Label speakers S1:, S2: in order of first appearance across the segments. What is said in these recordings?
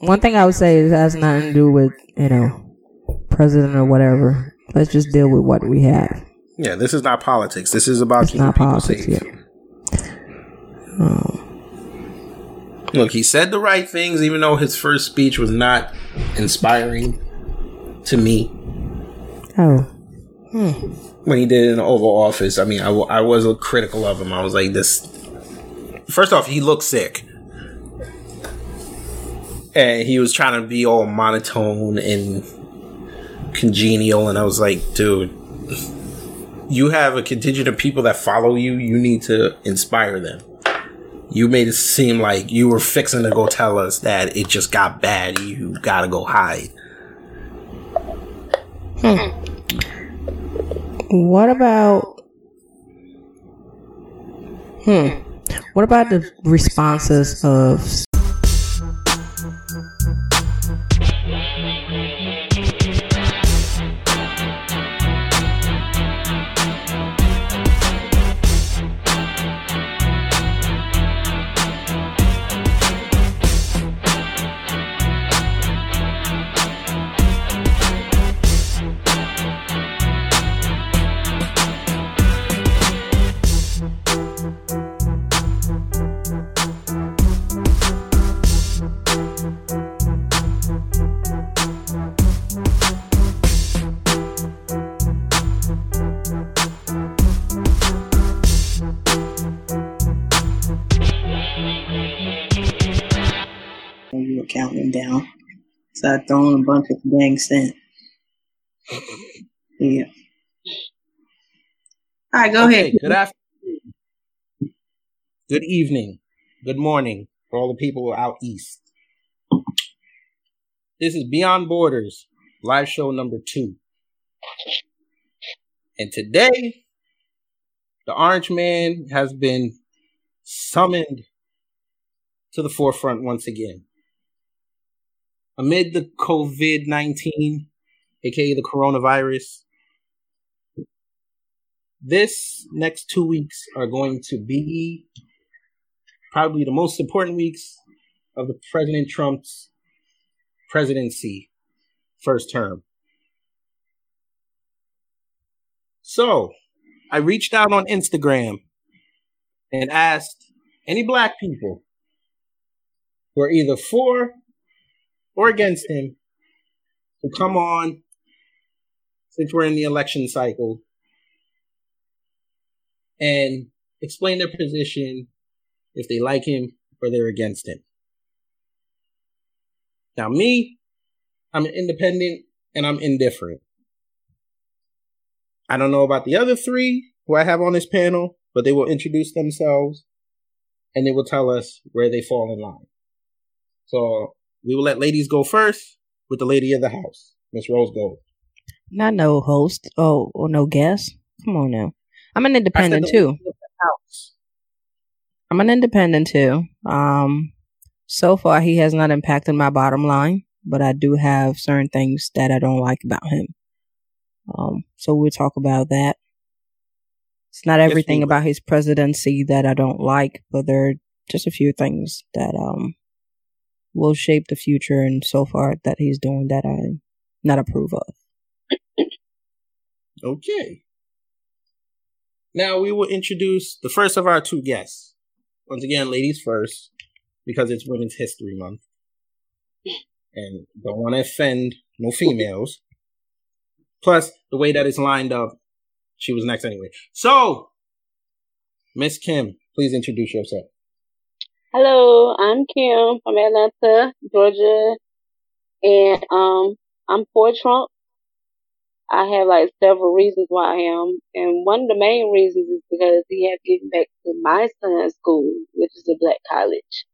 S1: one thing I would say is it has nothing to do with you know president or whatever. Let's just deal with what we have.
S2: Yeah, this is not politics. This is about
S1: It's
S2: keeping
S1: not
S2: people
S1: politics.
S2: safe.
S1: Yeah. Um,
S2: Look, he said the right things, even though his first speech was not inspiring to me.
S1: oh,
S2: When he did it in the Oval Office, I mean, I, w- I was critical of him. I was like, this. First off, he looked sick. And he was trying to be all monotone and congenial. And I was like, dude, you have a contingent of people that follow you. You need to inspire them. You made it seem like you were fixing to go tell us that it just got bad. You gotta go hide. Hmm.
S1: what about? Hmm. What about the responses of
S3: Started throwing a bunch of dang cent. Yeah. All right, go
S2: Okay,
S3: ahead.
S2: Good afternoon. Good evening. Good morning for all the people out east. This is Beyond Borders, live show number two. And today, the Orange Man has been summoned to the forefront once again. Amid the COVID 19, aka the coronavirus, this next two weeks are going to be probably the most important weeks of the President Trump's presidency first term. So, I reached out on Instagram and asked any black people who are either for or against him to come on since we're in the election cycle and explain their position if they like him or they're against him. Now, me, I'm an independent and I'm indifferent. I don't know about the other three who I have on this panel, but they will introduce themselves and they will tell us where they fall in line. So we will let ladies go first with the lady of the house, Miss Rose Gold.
S1: not no host oh or no guest? Come on now. I'm an independent too.
S2: lady of the house.
S1: I'm an independent too. Um, so far he has not impacted my bottom line, but I do have certain things that I don't like about him. Um, so we'll talk about that. It's not everything
S2: will.
S1: about his presidency that I don't like, but there are just a few things that um will shape the future and so far that he's doing that I not approve of.
S2: Okay. Now we will introduce the first of our two guests. Once again, ladies first, because it's Women's History Month. And don't want to offend no females. Plus, the way that it's lined up, she was next anyway. So, Miss Kim, please introduce yourself.
S4: Hello, I'm Kim from Atlanta, Georgia, and um, I'm for Trump. I have like several reasons why I am, and one of the main reasons is because he has given back to my son's school, which is a black college.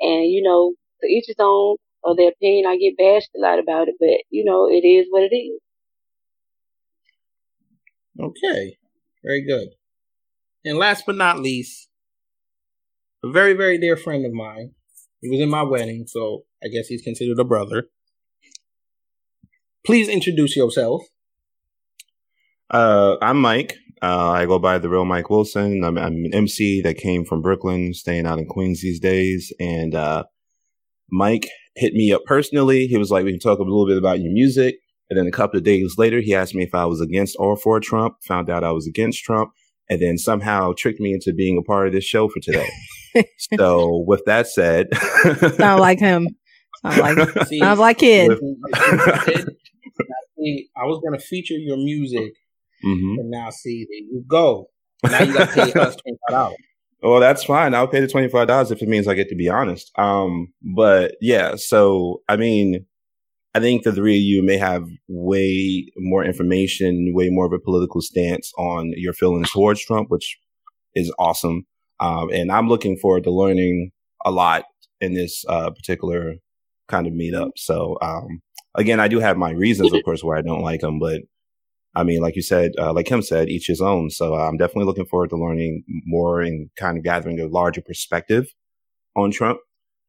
S4: And you know, to each his own. or their opinion. I get bashed a lot about it, but you know, it is what it is.
S2: Okay, very good. And last but not least, a very, very dear friend of mine. He was in my wedding, so I guess he's considered a brother. Please introduce yourself.
S5: Uh, I'm Mike. Uh, I go by the real Mike Wilson. I'm, I'm, an MC that came from Brooklyn, staying out in Queens these days. And uh, Mike hit me up personally. He was like, "We can talk a little bit about your music." And then a couple of days later, he asked me if I was against or for Trump. Found out I was against Trump, and then somehow tricked me into being a part of this show for today. so, with that said,
S1: sound like him. Sound like See, sounds like kid. With,
S2: I was gonna feature your music, mm-hmm. and now see there you go. Now you got to pay us twenty five dollars.
S5: Well, that's fine. I'll pay the twenty five dollars if it means I get to be honest. Um, but yeah, so I mean, I think the three of you may have way more information, way more of a political stance on your feelings towards Trump, which is awesome. Um, and I'm looking forward to learning a lot in this uh, particular kind of meetup. So, um, again, I do have my reasons, of course, why I don't like him, but I mean, like you said, uh, like Kim said, each his own. So I'm definitely looking forward to learning more and kind of gathering a larger perspective on Trump.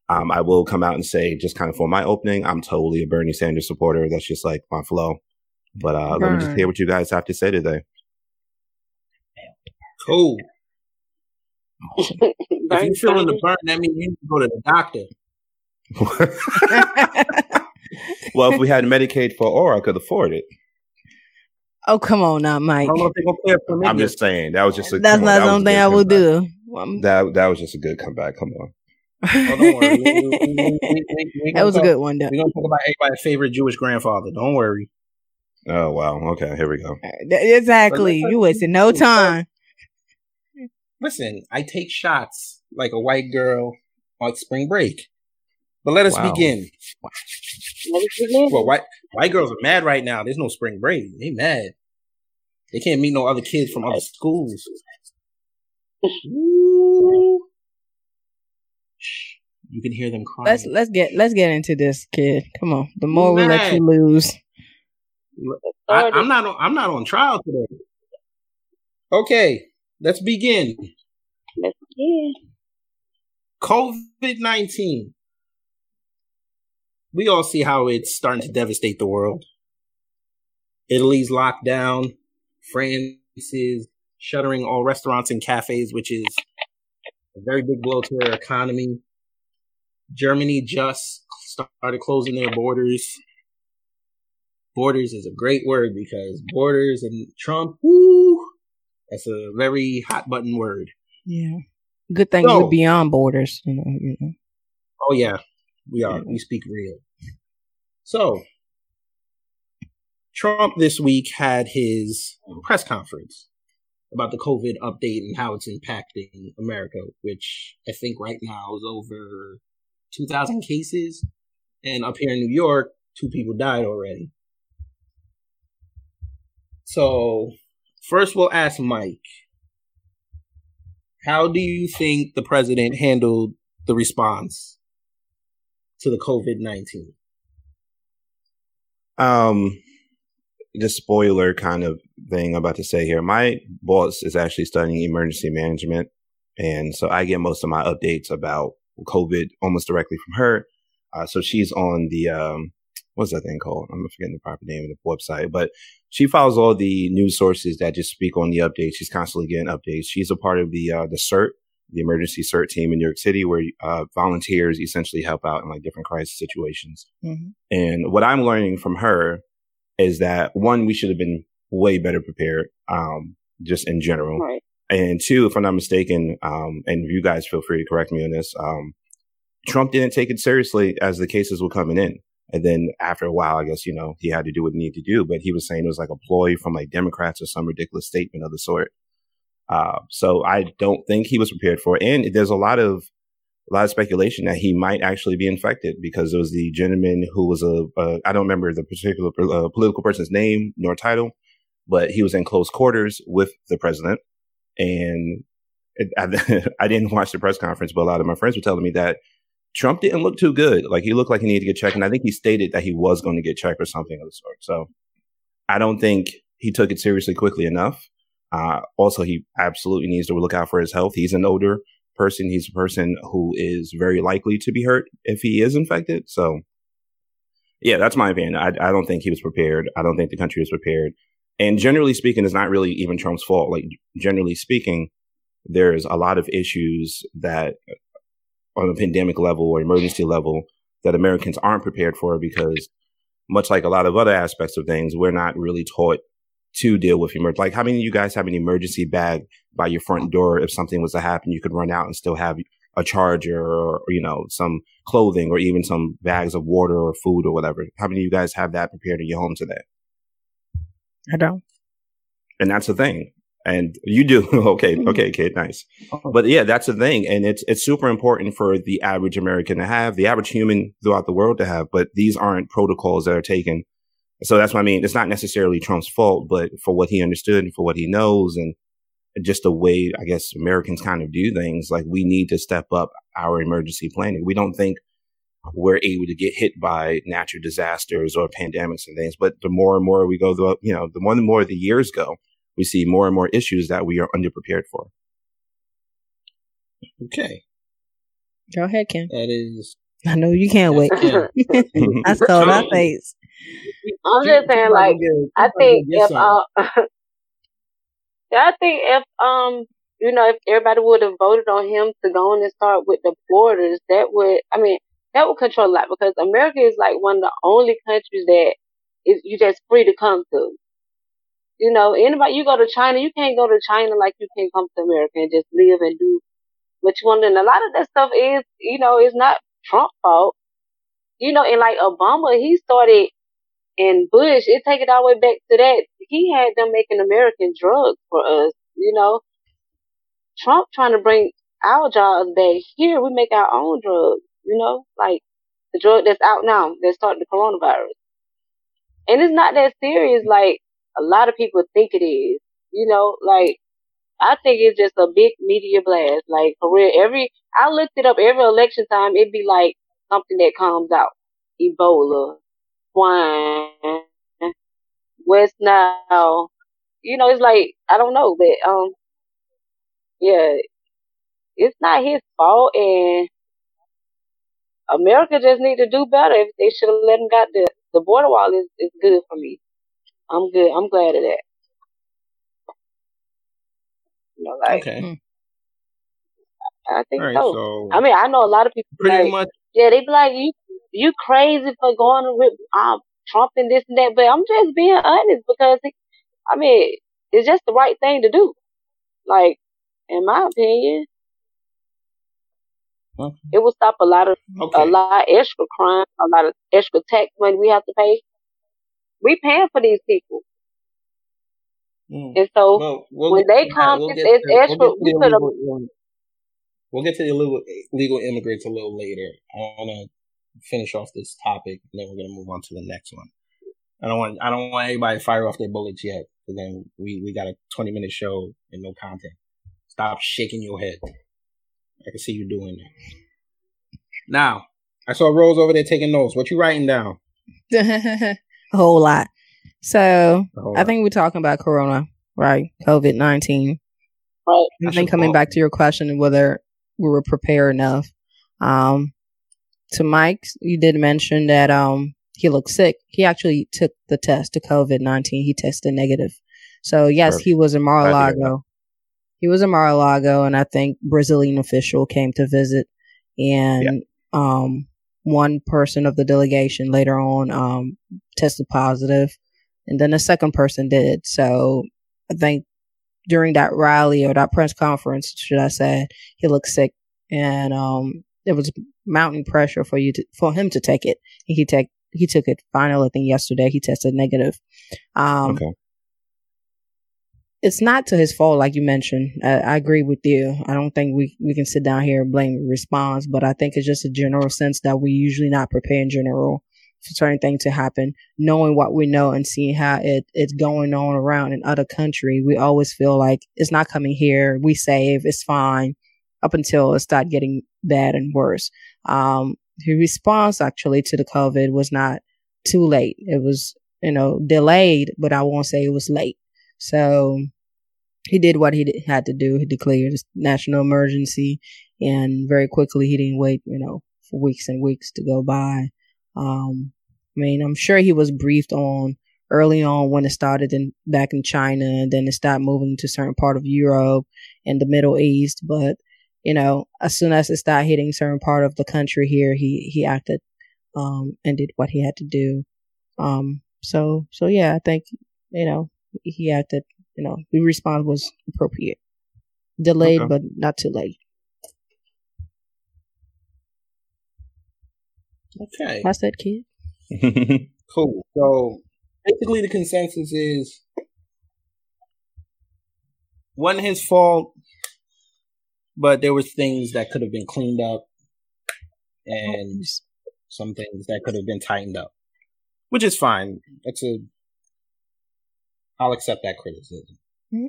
S5: Um, I will come out and say, just kind of for my opening, I'm totally a Bernie Sanders supporter. That's just like my flow. But uh, let me just hear what you guys have to say today.
S2: Cool. if you're feeling the burn, that means you need to go to the doctor.
S5: well, if we had Medicaid for all, I could afford it.
S1: Oh, come on now, Mike.
S5: I'm just saying that was just a.
S1: That's not something I would do.
S5: That that was just a good comeback. Come on.
S2: Oh, we, we, we,
S1: that was
S2: talk,
S1: a good one. Though.
S2: We're gonna talk about everybody's favorite Jewish grandfather. Don't worry.
S5: Oh wow. Okay, here we go.
S1: Exactly. You wasted no time.
S2: Listen, I take shots like a white girl on spring break. But let us wow. begin. Well, white white girls are mad right now. There's no spring break. They mad. They can't meet no other kids from other schools. You can hear them crying.
S1: Let's let's get let's get into this, kid. Come on. The more we let you lose.
S2: I, I'm not on, I'm not on trial today. Okay, let's begin.
S4: Let's begin.
S2: COVID nineteen. We all see how it's starting to devastate the world. Italy's locked down. France is shuttering all restaurants and cafes, which is a very big blow to their economy. Germany just started closing their borders. Borders is a great word because borders and Trump, woo, that's a very hot button word.
S1: Yeah. Good thing so, we're beyond borders, you know, you know.
S2: Oh yeah, we are. Yeah. We speak real. So Trump this week had his press conference about the COVID update and how it's impacting America, which I think right now is over 2,000 cases. And up here in New York, two people died already. So, first we'll ask Mike. How do you think the president handled the response to the COVID 19?
S5: Um, the spoiler kind of thing I'm about to say here. My boss is actually studying emergency management. And so I get most of my updates about COVID almost directly from her. Uh, so she's on the, um, what's that thing called? I'm forgetting the proper name of the website, but she follows all the news sources that just speak on the updates. She's constantly getting updates. She's a part of the, uh, the CERT, the emergency CERT team in New York City, where uh, volunteers essentially help out in like different crisis situations. Mm-hmm. And what I'm learning from her is that one, we should have been way better prepared, um, just in general. Right. And two, if I'm not mistaken, um, and you guys feel free to correct me on this, um, Trump didn't take it seriously as the cases were coming in. And then after a while, I guess, you know, he had to do what he needed to do, but he was saying it was like a ploy from like Democrats or some ridiculous statement of the sort. Uh, so I don't think he was prepared for it. And there's a lot of, a lot of speculation that he might actually be infected because it was the gentleman who was a I don't remember the particular uh, political person's name nor title, but he was in close quarters with the president. And it, I, I didn't watch the press conference, but a lot of my friends were telling me that Trump didn't look too good. Like he looked like he needed to get checked, and I think he stated that he was going to get checked or something of the sort. So I don't think he took it seriously quickly enough. Uh, also, he absolutely needs to look out for his health. He's an older person. He's a person who is very likely to be hurt if he is infected. So, yeah, that's my opinion. I, I don't think he was prepared. I don't think the country was prepared. And generally speaking, it's not really even Trump's fault. Like, generally speaking, there's a lot of issues that on a pandemic level or emergency level that Americans aren't prepared for because much like a lot of other aspects of things, we're not really taught to deal with emergency. Like, how many of you guys have an emergency bag by your front door? If something was to happen, you could run out and still have a charger or, or, you know, some clothing or even some bags of water or food or whatever. How many of you guys have that prepared in your home today?
S1: I don't.
S5: And that's the thing. And you do. Mm-hmm. okay. Okay, kid. Nice. Oh. But yeah, that's the thing. And it's, it's super important for the average American to have, the average human throughout the world to have, but these aren't protocols that are taken. So that's what I mean. It's not necessarily Trump's fault, but for what he understood and for what he knows and just the way I guess Americans kind of do things, like we need to step up our emergency planning. We don't think we're able to get hit by natural disasters or pandemics and things, but the more and more we go through, you know, the more and more the years go, we see more and more issues that we are underprepared for.
S2: Okay.
S1: Go ahead, Ken.
S2: That is.
S1: I know you can't wait. I saw my face.
S4: I'm just saying, like, I think if uh, I think if um you know if everybody would have voted on him to go on and start with the borders, that would I mean that would control a lot because America is like one of the only countries that is you just free to come to. You know, anybody you go to China, you can't go to China like you can come to America and just live and do what you want. And a lot of that stuff is, you know, it's not Trump fault. You know, and like Obama, he started and Bush, it take it all the way back to that. He had them making American drugs for us, you know. Trump trying to bring our jobs back here. We make our own drugs, you know, like the drug that's out now that started the coronavirus. And it's not that serious like a lot of people think it is, you know, like I think it's just a big media blast. Like for real, every I looked it up every election time, it'd be like something that comes out. Ebola, swine, West Nile. You know, it's like I don't know, but um, yeah, it's not his fault, and America just need to do better. If they should have let him got the the border wall is is good for me. I'm good. I'm glad of that. You know, like
S2: Okay.
S4: I think
S2: All right.
S4: so.
S2: So
S4: I mean, I know a lot of people
S2: pretty
S4: like,
S2: much.
S4: yeah, they be like, you, you crazy for going with um, Trump and this and that, but I'm just being honest because, it, I mean, it's just the right thing to do. Like, in my opinion,
S2: Okay.
S4: it will stop a lot of, a lot of extra crime, a lot of extra tax money we have to pay. We paying for these people.
S2: Mm.
S4: And so
S2: Well, we'll
S4: when
S2: get
S4: they
S2: to that.
S4: come,
S2: We'll
S4: it's,
S2: get
S4: it's
S2: to,
S4: extra,
S2: we'll get
S4: we
S2: to
S4: could
S2: the
S4: have,
S2: illegal, we'll get to the illegal, legal immigrants a little later. I want to finish off this topic, and then we're going to move on to the next one. I don't want I don't want anybody to fire off their bullets yet, because then we we got a twenty minute show and no content. Stop shaking your head. I can see you doing that. Now, I saw Rose over there taking notes. What you writing down?
S1: a whole lot. So
S2: whole
S1: I
S2: lot.
S1: think we're talking about Corona, right? COVID nineteen.
S4: right,
S1: I think coming back to your question of whether we were prepared enough. Um, to Mike, you did mention that um he looked sick. He actually took the test to COVID nineteen. He tested negative. So yes, he was in
S5: Glad to hear
S1: Mar-a-Lago. He was in Mar-a-Lago, and I think Brazilian official came to visit, and um one person of the delegation later on um tested positive, and then the second person did. So I think during that rally or that press conference, should I say, he looked sick, and um, was mounting pressure for you to for him to take it. He take he took it. Finally, I think yesterday he tested negative. Um,
S5: Okay.
S1: It's not to his fault, like you mentioned. I, I agree with you. I don't think we we can sit down here and blame response, but I think it's just a general sense that we usually not prepare in general for certain things to happen knowing what we know and seeing how it, it's going on around in other country, we always feel like it's not coming here. We save, it's fine up until it start getting bad and worse. Um, his response actually to the COVID was not too late. It was, you know, delayed, but I won't say it was late. So he did what he had to do. He declared a national emergency and very quickly he didn't wait, you know, for weeks and weeks to go by. Um, I mean, I'm sure he was briefed on early on when it started in back in China and then it started moving to certain part of Europe and the Middle East. But, you know, as soon as it started hitting certain part of the country here, he, he acted, um, and did what he had to do. Um, so, so yeah, I think, you know, he acted, you know, the response was appropriate. Delayed,
S5: Okay.
S1: but not too late.
S2: Okay.
S1: I that, kid.
S2: Cool. So basically, the consensus is wasn't his fault, but there was things that could have been cleaned up, and some things that could have been tightened up, which is fine. That's a. I'll accept that criticism
S1: mm-hmm.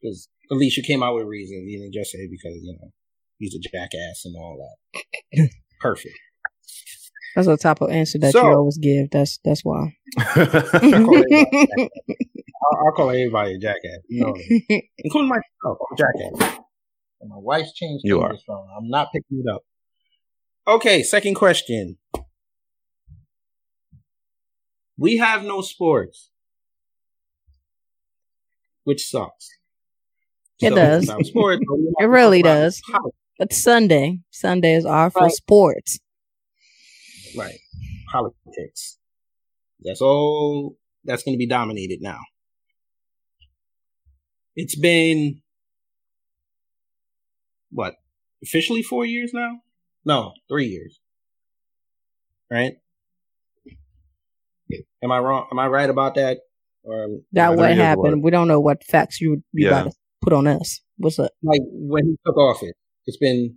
S2: because at least you came out with reasons. You didn't just say because you know he's a jackass and all that. Perfect.
S1: That's the type of answer that
S2: So-
S1: you always give. That's that's why.
S2: I call everybody a jackass. I'll, I'll call everybody a jackass. You know including myself. Oh, I'm jackass. And my wife's changed
S5: You are.
S2: phone. I'm not picking it up. Okay, second question. We have no sports, which sucks.
S1: It does.
S2: Sports, all we have
S1: It really does. But Sunday, Sundays are for sports.
S2: Right. Politics. That's all that's going to be dominated now. It's been, what, officially four years now? No, three years. Right? Am I wrong? Am I right about that? Or um,
S1: That
S5: Yeah,
S1: what happened.
S5: worth.
S1: We don't know what facts you you
S5: Yeah.
S1: about to put on us. What's up?
S2: like when he took office? It's been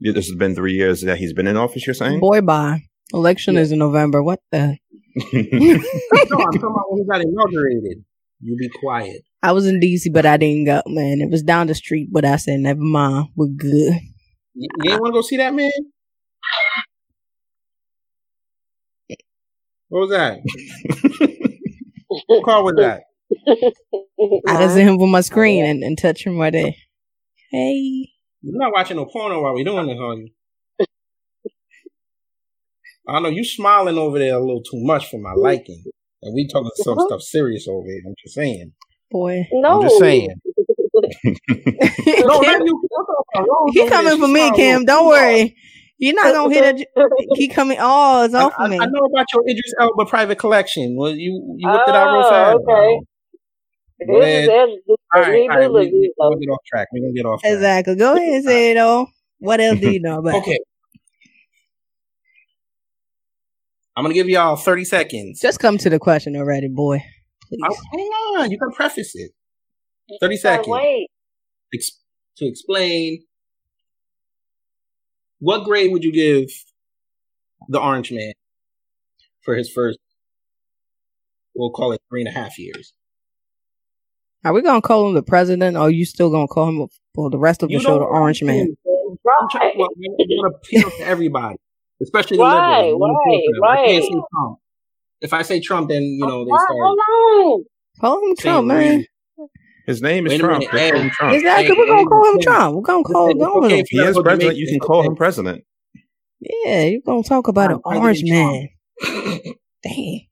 S5: Yeah, this has been three years that he's been in office. You're saying?
S1: Boy, bye. Election
S2: Yeah.
S1: is in November. What the?
S2: no. I'm talking about when he got inaugurated. You be quiet.
S1: I was in DC, but I didn't go. Man, it was down the street, but I said, never mind. We're good.
S2: You, you ain't want to go see that man? What was that? What car was that?
S1: I just hit him with my screen and, and touch him right there. Hey.
S2: You're not watching no porno while we doing this, are you? I know you smiling over there a little too much for my liking. And we talking some uh-huh. stuff serious over here. I'm just saying.
S1: Boy.
S4: no.
S2: I'm just saying. No,
S1: Kim,
S2: you.
S1: he coming for me, Kim. Don't worry. You're not gonna hit a. He coming. Oh, it's
S2: I,
S1: off
S2: I,
S1: me.
S2: I know about your Idris Elba private collection. Well, you you whipped it out real
S4: Oh,
S2: fast.
S4: okay.
S2: Go ahead.
S4: This is- this-
S2: All right,
S4: we
S2: all
S4: do
S2: right. We, we, we'll get off track. We're gonna get off track.
S1: Exactly. Go ahead and say it all. What else do you know about?
S2: Okay. I'm gonna give y'all 30 seconds.
S1: Just come to the question already, boy. Please.
S2: Oh, hang on, you can preface it. 30 seconds.
S4: Wait.
S2: Ex- to explain what grade would you give the Orange Man for his first, we'll call it three and a half years.
S1: Are we gonna call him the president, or are you still gonna call him for the rest of the show the Orange Man?
S2: I'm trying, well, to appeal to everybody, especially the
S4: Right,
S2: liberals. I wanna appeal to them. I can't
S4: right,
S2: Trump. If I say Trump, then you know they
S4: Hold
S2: start.
S4: on.
S1: Call him
S2: saying
S1: Trump, man.
S2: Reasons.
S5: His name is Trump.
S2: minute,
S5: Just
S2: hey.
S5: Trump.
S1: Exactly.
S2: Hey,
S1: We're gonna
S2: hey,
S1: call him
S2: hey.
S1: Trump. We're gonna call
S2: It's
S1: him. Go with
S2: okay
S1: him.
S5: He is president. You can call
S2: okay.
S5: him president.
S1: Yeah, you're gonna talk about an orange man. Dang.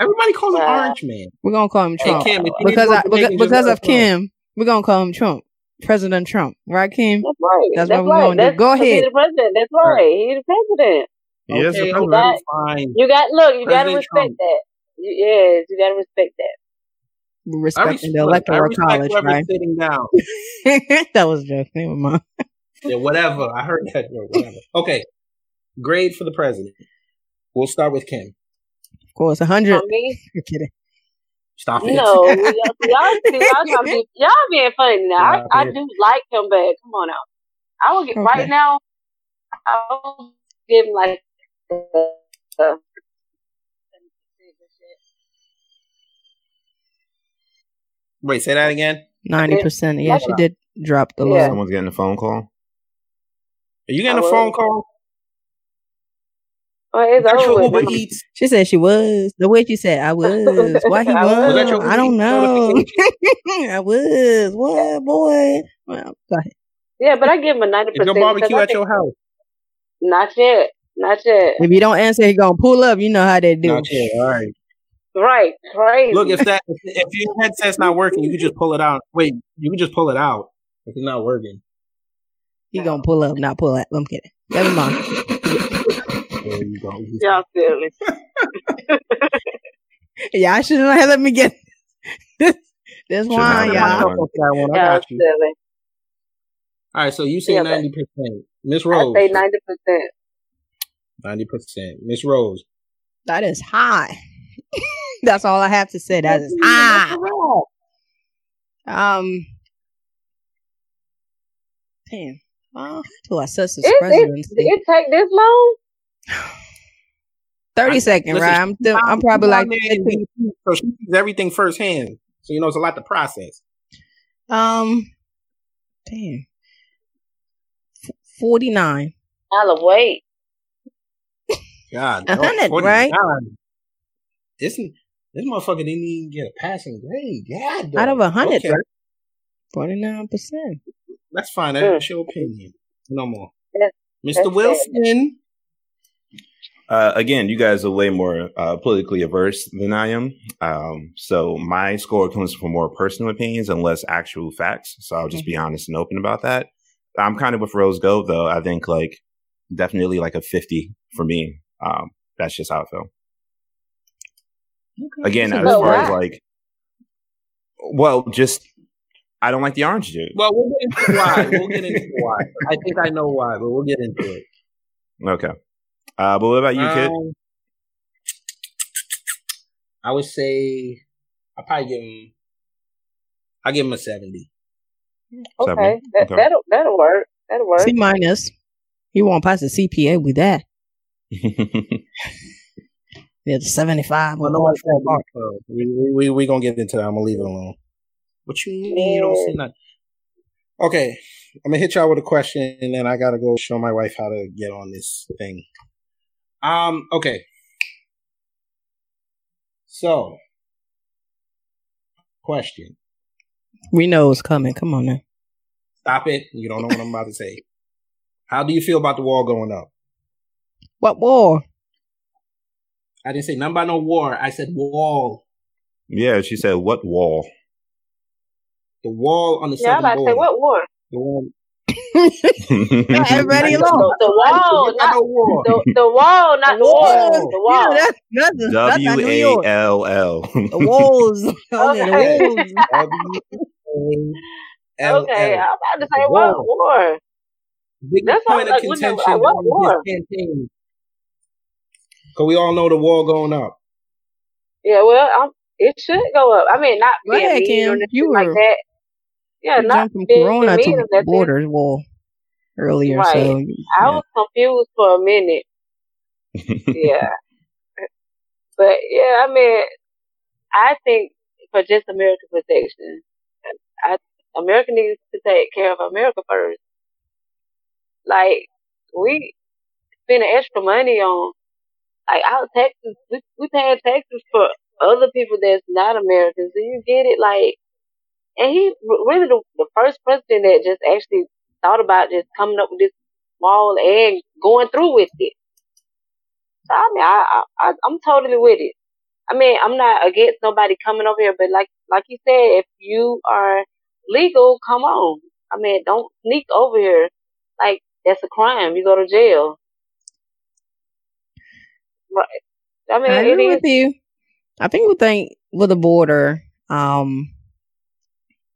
S2: Everybody calls him
S4: Wow.
S2: Orange Man.
S1: We're gonna call him
S2: Hey,
S1: Trump
S2: Kim, if you need
S1: because I, because, because of
S2: us know.
S1: Kim. We're gonna call him Trump, President Trump, right, Kim?
S4: That's right.
S1: That's
S4: That's,
S1: what we're gonna do. Go ahead.
S4: He's the president. That's right. He's the president.
S5: He is the
S2: Okay,
S5: president.
S2: okay, fine.
S4: You got look. You got to respect
S2: Trump.
S4: that. You, yes, you got to respect that.
S1: We're
S2: I
S1: respecting
S2: respect,
S1: the electoral college, right?
S2: sitting down.
S1: that was just joke. Never mind.
S2: Yeah, whatever. I heard that. joke, Whatever. Okay. Grade for the president. We'll start with Kim.
S1: Of course, a hundred. You're kidding.
S2: Stop it.
S4: no, y'all, y'all, see, y'all, trying to be, y'all being funny now.
S2: Yeah,
S4: I, I do like him, but come on out. I will get
S1: Okay.
S4: right now. I will give him like. Uh,
S2: Wait, say that again.
S1: Ninety percent. Yeah,
S4: Yeah.
S1: she did drop the
S4: Yeah.
S1: low.
S5: Someone's getting a phone call.
S2: Are you getting a
S4: I
S2: phone call?
S4: Oh, it's
S2: Was that your Uber. Eats?
S1: She said she was. The way she said I was. Why he
S4: I was.
S1: was?
S2: Was that your
S1: I don't know. I was. What boy? Well, go ahead.
S4: Yeah, but I give him a ninety
S2: Is your
S4: percent.
S2: barbecue at your house?
S4: Not yet. Not yet.
S1: If you don't answer, he gonna pull up. You know how they do.
S2: Not yet. All right.
S4: Right. Crazy.
S2: Look, if that if your headset's not working, you can just pull it out. Wait, you can just pull it out if it's not working.
S1: He gonna pull up, not pull up. I'm kidding. Never mind.
S2: There you go.
S4: Y'all silly.
S1: Yeah, I shouldn't have let me get this. This
S5: Shouldn't
S1: y'all.
S5: let me
S2: For that one, I
S4: Y'all
S2: got you.
S4: silly.
S2: All right, so you say
S4: Yeah,
S2: ninety percent, Miss
S4: I
S2: Rose.
S4: say ninety percent.
S2: Ninety percent, Miss Rose.
S1: That is high. That's all I have to say. That is high. Um. Damn. Uh, to assess his
S4: It, it, it take this long?
S1: Thirty second,
S2: Listen,
S1: right? I'm still, I'm probably like
S2: so she sees everything firsthand, so you know it's a lot to process.
S1: um. Damn. Forty nine.
S4: I'll wait.
S2: God,
S1: A hundred,
S2: 49.
S1: right?
S2: This this motherfucker didn't even get a passing grade. God,
S1: Out of a hundred,
S2: Okay,
S1: right? Forty nine percent.
S2: that's fine.
S4: Mm.
S2: That's your opinion. No more,
S4: That's-
S2: Mr. Wilson.
S5: Uh, again, you guys are way more uh, politically averse than I am. Um, so my score comes from more personal opinions and less actual facts. So I'll just be honest and open about that. I'm kind of with Rose Go though. I think like definitely like a 50 for me. Um, that's just how I feel. Again, as
S1: a
S4: good
S5: far as like, well, just I don't like the orange juice.
S2: Well, we'll get into why. We'll get into why. I think I know why, but we'll get into it.
S5: Okay. Uh, but what about you, kid?
S2: Um, I would say I probably give him. I give him a seventy.
S4: Okay.
S5: Seven.
S4: That,
S5: Okay.
S4: That'll that'll work. That'll work.
S1: C minus. You won't pass the CPA with that. It's seventy five.
S2: Well, no one said so we we we we gonna get into that. I'm gonna leave it alone. What you mean? You don't see nothing? Okay, I'm gonna hit y'all with a question, and then I gotta go show my wife how to get on this thing. Um. Okay. So, question.
S1: We know it's coming. Come on now.
S2: Stop it. You don't know what I'm about to say. How do you feel about the wall going up?
S1: What war?
S2: I didn't say nothing about no war. I said wall.
S5: yeah, she said, "What wall?"
S2: The wall on the
S4: yeah, I'm
S2: southern
S4: about to say
S2: border.
S4: what war?
S2: The one.
S1: Everybody
S4: The,
S1: alone.
S4: the wall,
S2: Not
S4: not
S2: no war.
S4: the, the wall, not the wall. The wall.
S1: know, that's, that's, that's not
S5: W
S1: New
S5: A
S1: York.
S5: L L.
S1: The walls. Okay,
S4: Okay.
S1: the walls.
S2: W-A-L-L.
S4: Okay, I'm about to say what
S2: wall.
S4: war?
S2: Big
S4: That's
S2: point of
S4: like,
S2: contention
S4: what war?
S2: His. Cause we all know the wall going up.
S4: Yeah, well, I'm, it should go up. I mean, not
S1: Go
S4: being
S1: ahead,
S4: mean
S1: Kim.
S4: or anything
S1: You
S4: like
S1: were-
S4: that. Yeah,
S1: You
S4: not
S1: jumped from
S4: being
S1: Corona
S4: mean or
S1: to
S4: nothing.
S1: borders wall earlier,
S4: Right.
S1: so
S4: I
S1: yeah.
S4: was confused for a minute. Yeah, but yeah, I mean, I think for just American protection, I America needs to take care of America first. Like we spend extra money on like our taxes. We we paying taxes for other people that's not Americans. Do you get it? Like, and he really the, the first president that just actually thought about just coming up with this wall and going through with it. So I mean, I, I I'm totally with it. I mean, I'm not against nobody coming over here, but like like you said, if you are legal, come on. I mean, don't sneak over here. Like that's a crime. You go to jail. Right. I mean,
S1: I agree with you. I think we think with the border. Um,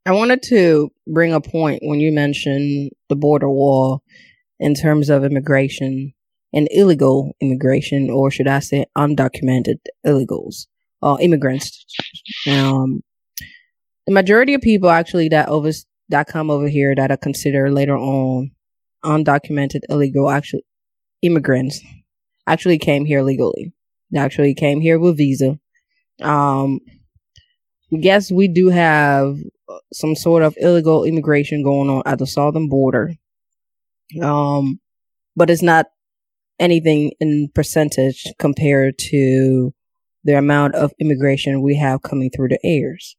S1: I wanted to bring a point when you mentioned the border wall in terms of immigration and illegal immigration, or should I say, undocumented illegals or immigrants. Um, the majority of people actually that over that come over here that are considered later on undocumented illegal actually immigrants actually came here legally. Actually came here with visa. Um, yes, we do have some sort of illegal immigration going on at the southern border. Um, but it's not anything in percentage compared to the amount of immigration we have coming through the airs.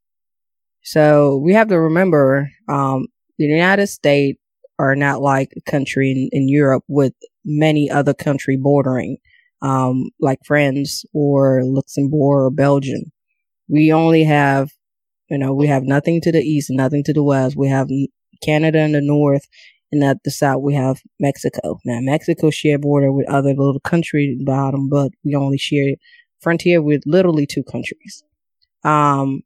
S1: So we have to remember, um, the United States are not like a country in, in Europe with many other country bordering, um, like France or Luxembourg or Belgium. We only have, you know, we have nothing to the east, nothing to the west. We have Canada in the north, and at the south we have Mexico. Now Mexico share border with other little countries at the bottom, but we only share frontier with literally two countries. Um,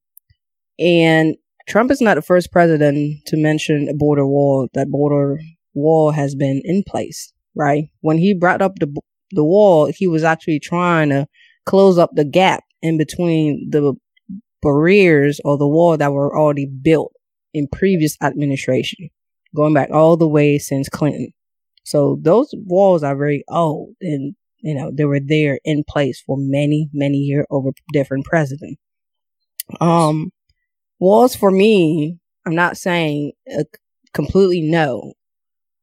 S1: and Trump is not the first president to mention a border wall. That border wall has been in place, right? When he brought up the the wall, he was actually trying to close up the gap in between the barriers or the wall that were already built in previous administration, going back all the way since Clinton. So those walls are very old and you know they were there in place for many many years over different presidents. Um walls for me, I'm not saying a completely no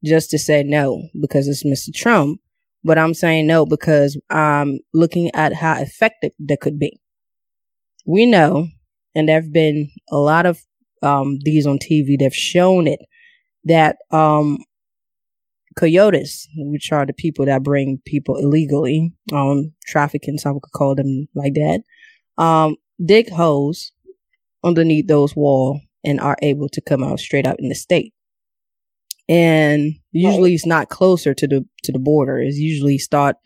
S1: just to say no because it's Mr. Trump, but I'm saying no because I'm looking at how effective that could be. We know, and there have been a lot of um, these on TV, they've shown it that um, coyotes, which are the people that bring people illegally, um, trafficking, some could call them like that, um, dig holes underneath those walls and are able to come out straight out in the state. And usually it's not closer to the to the border. It's usually start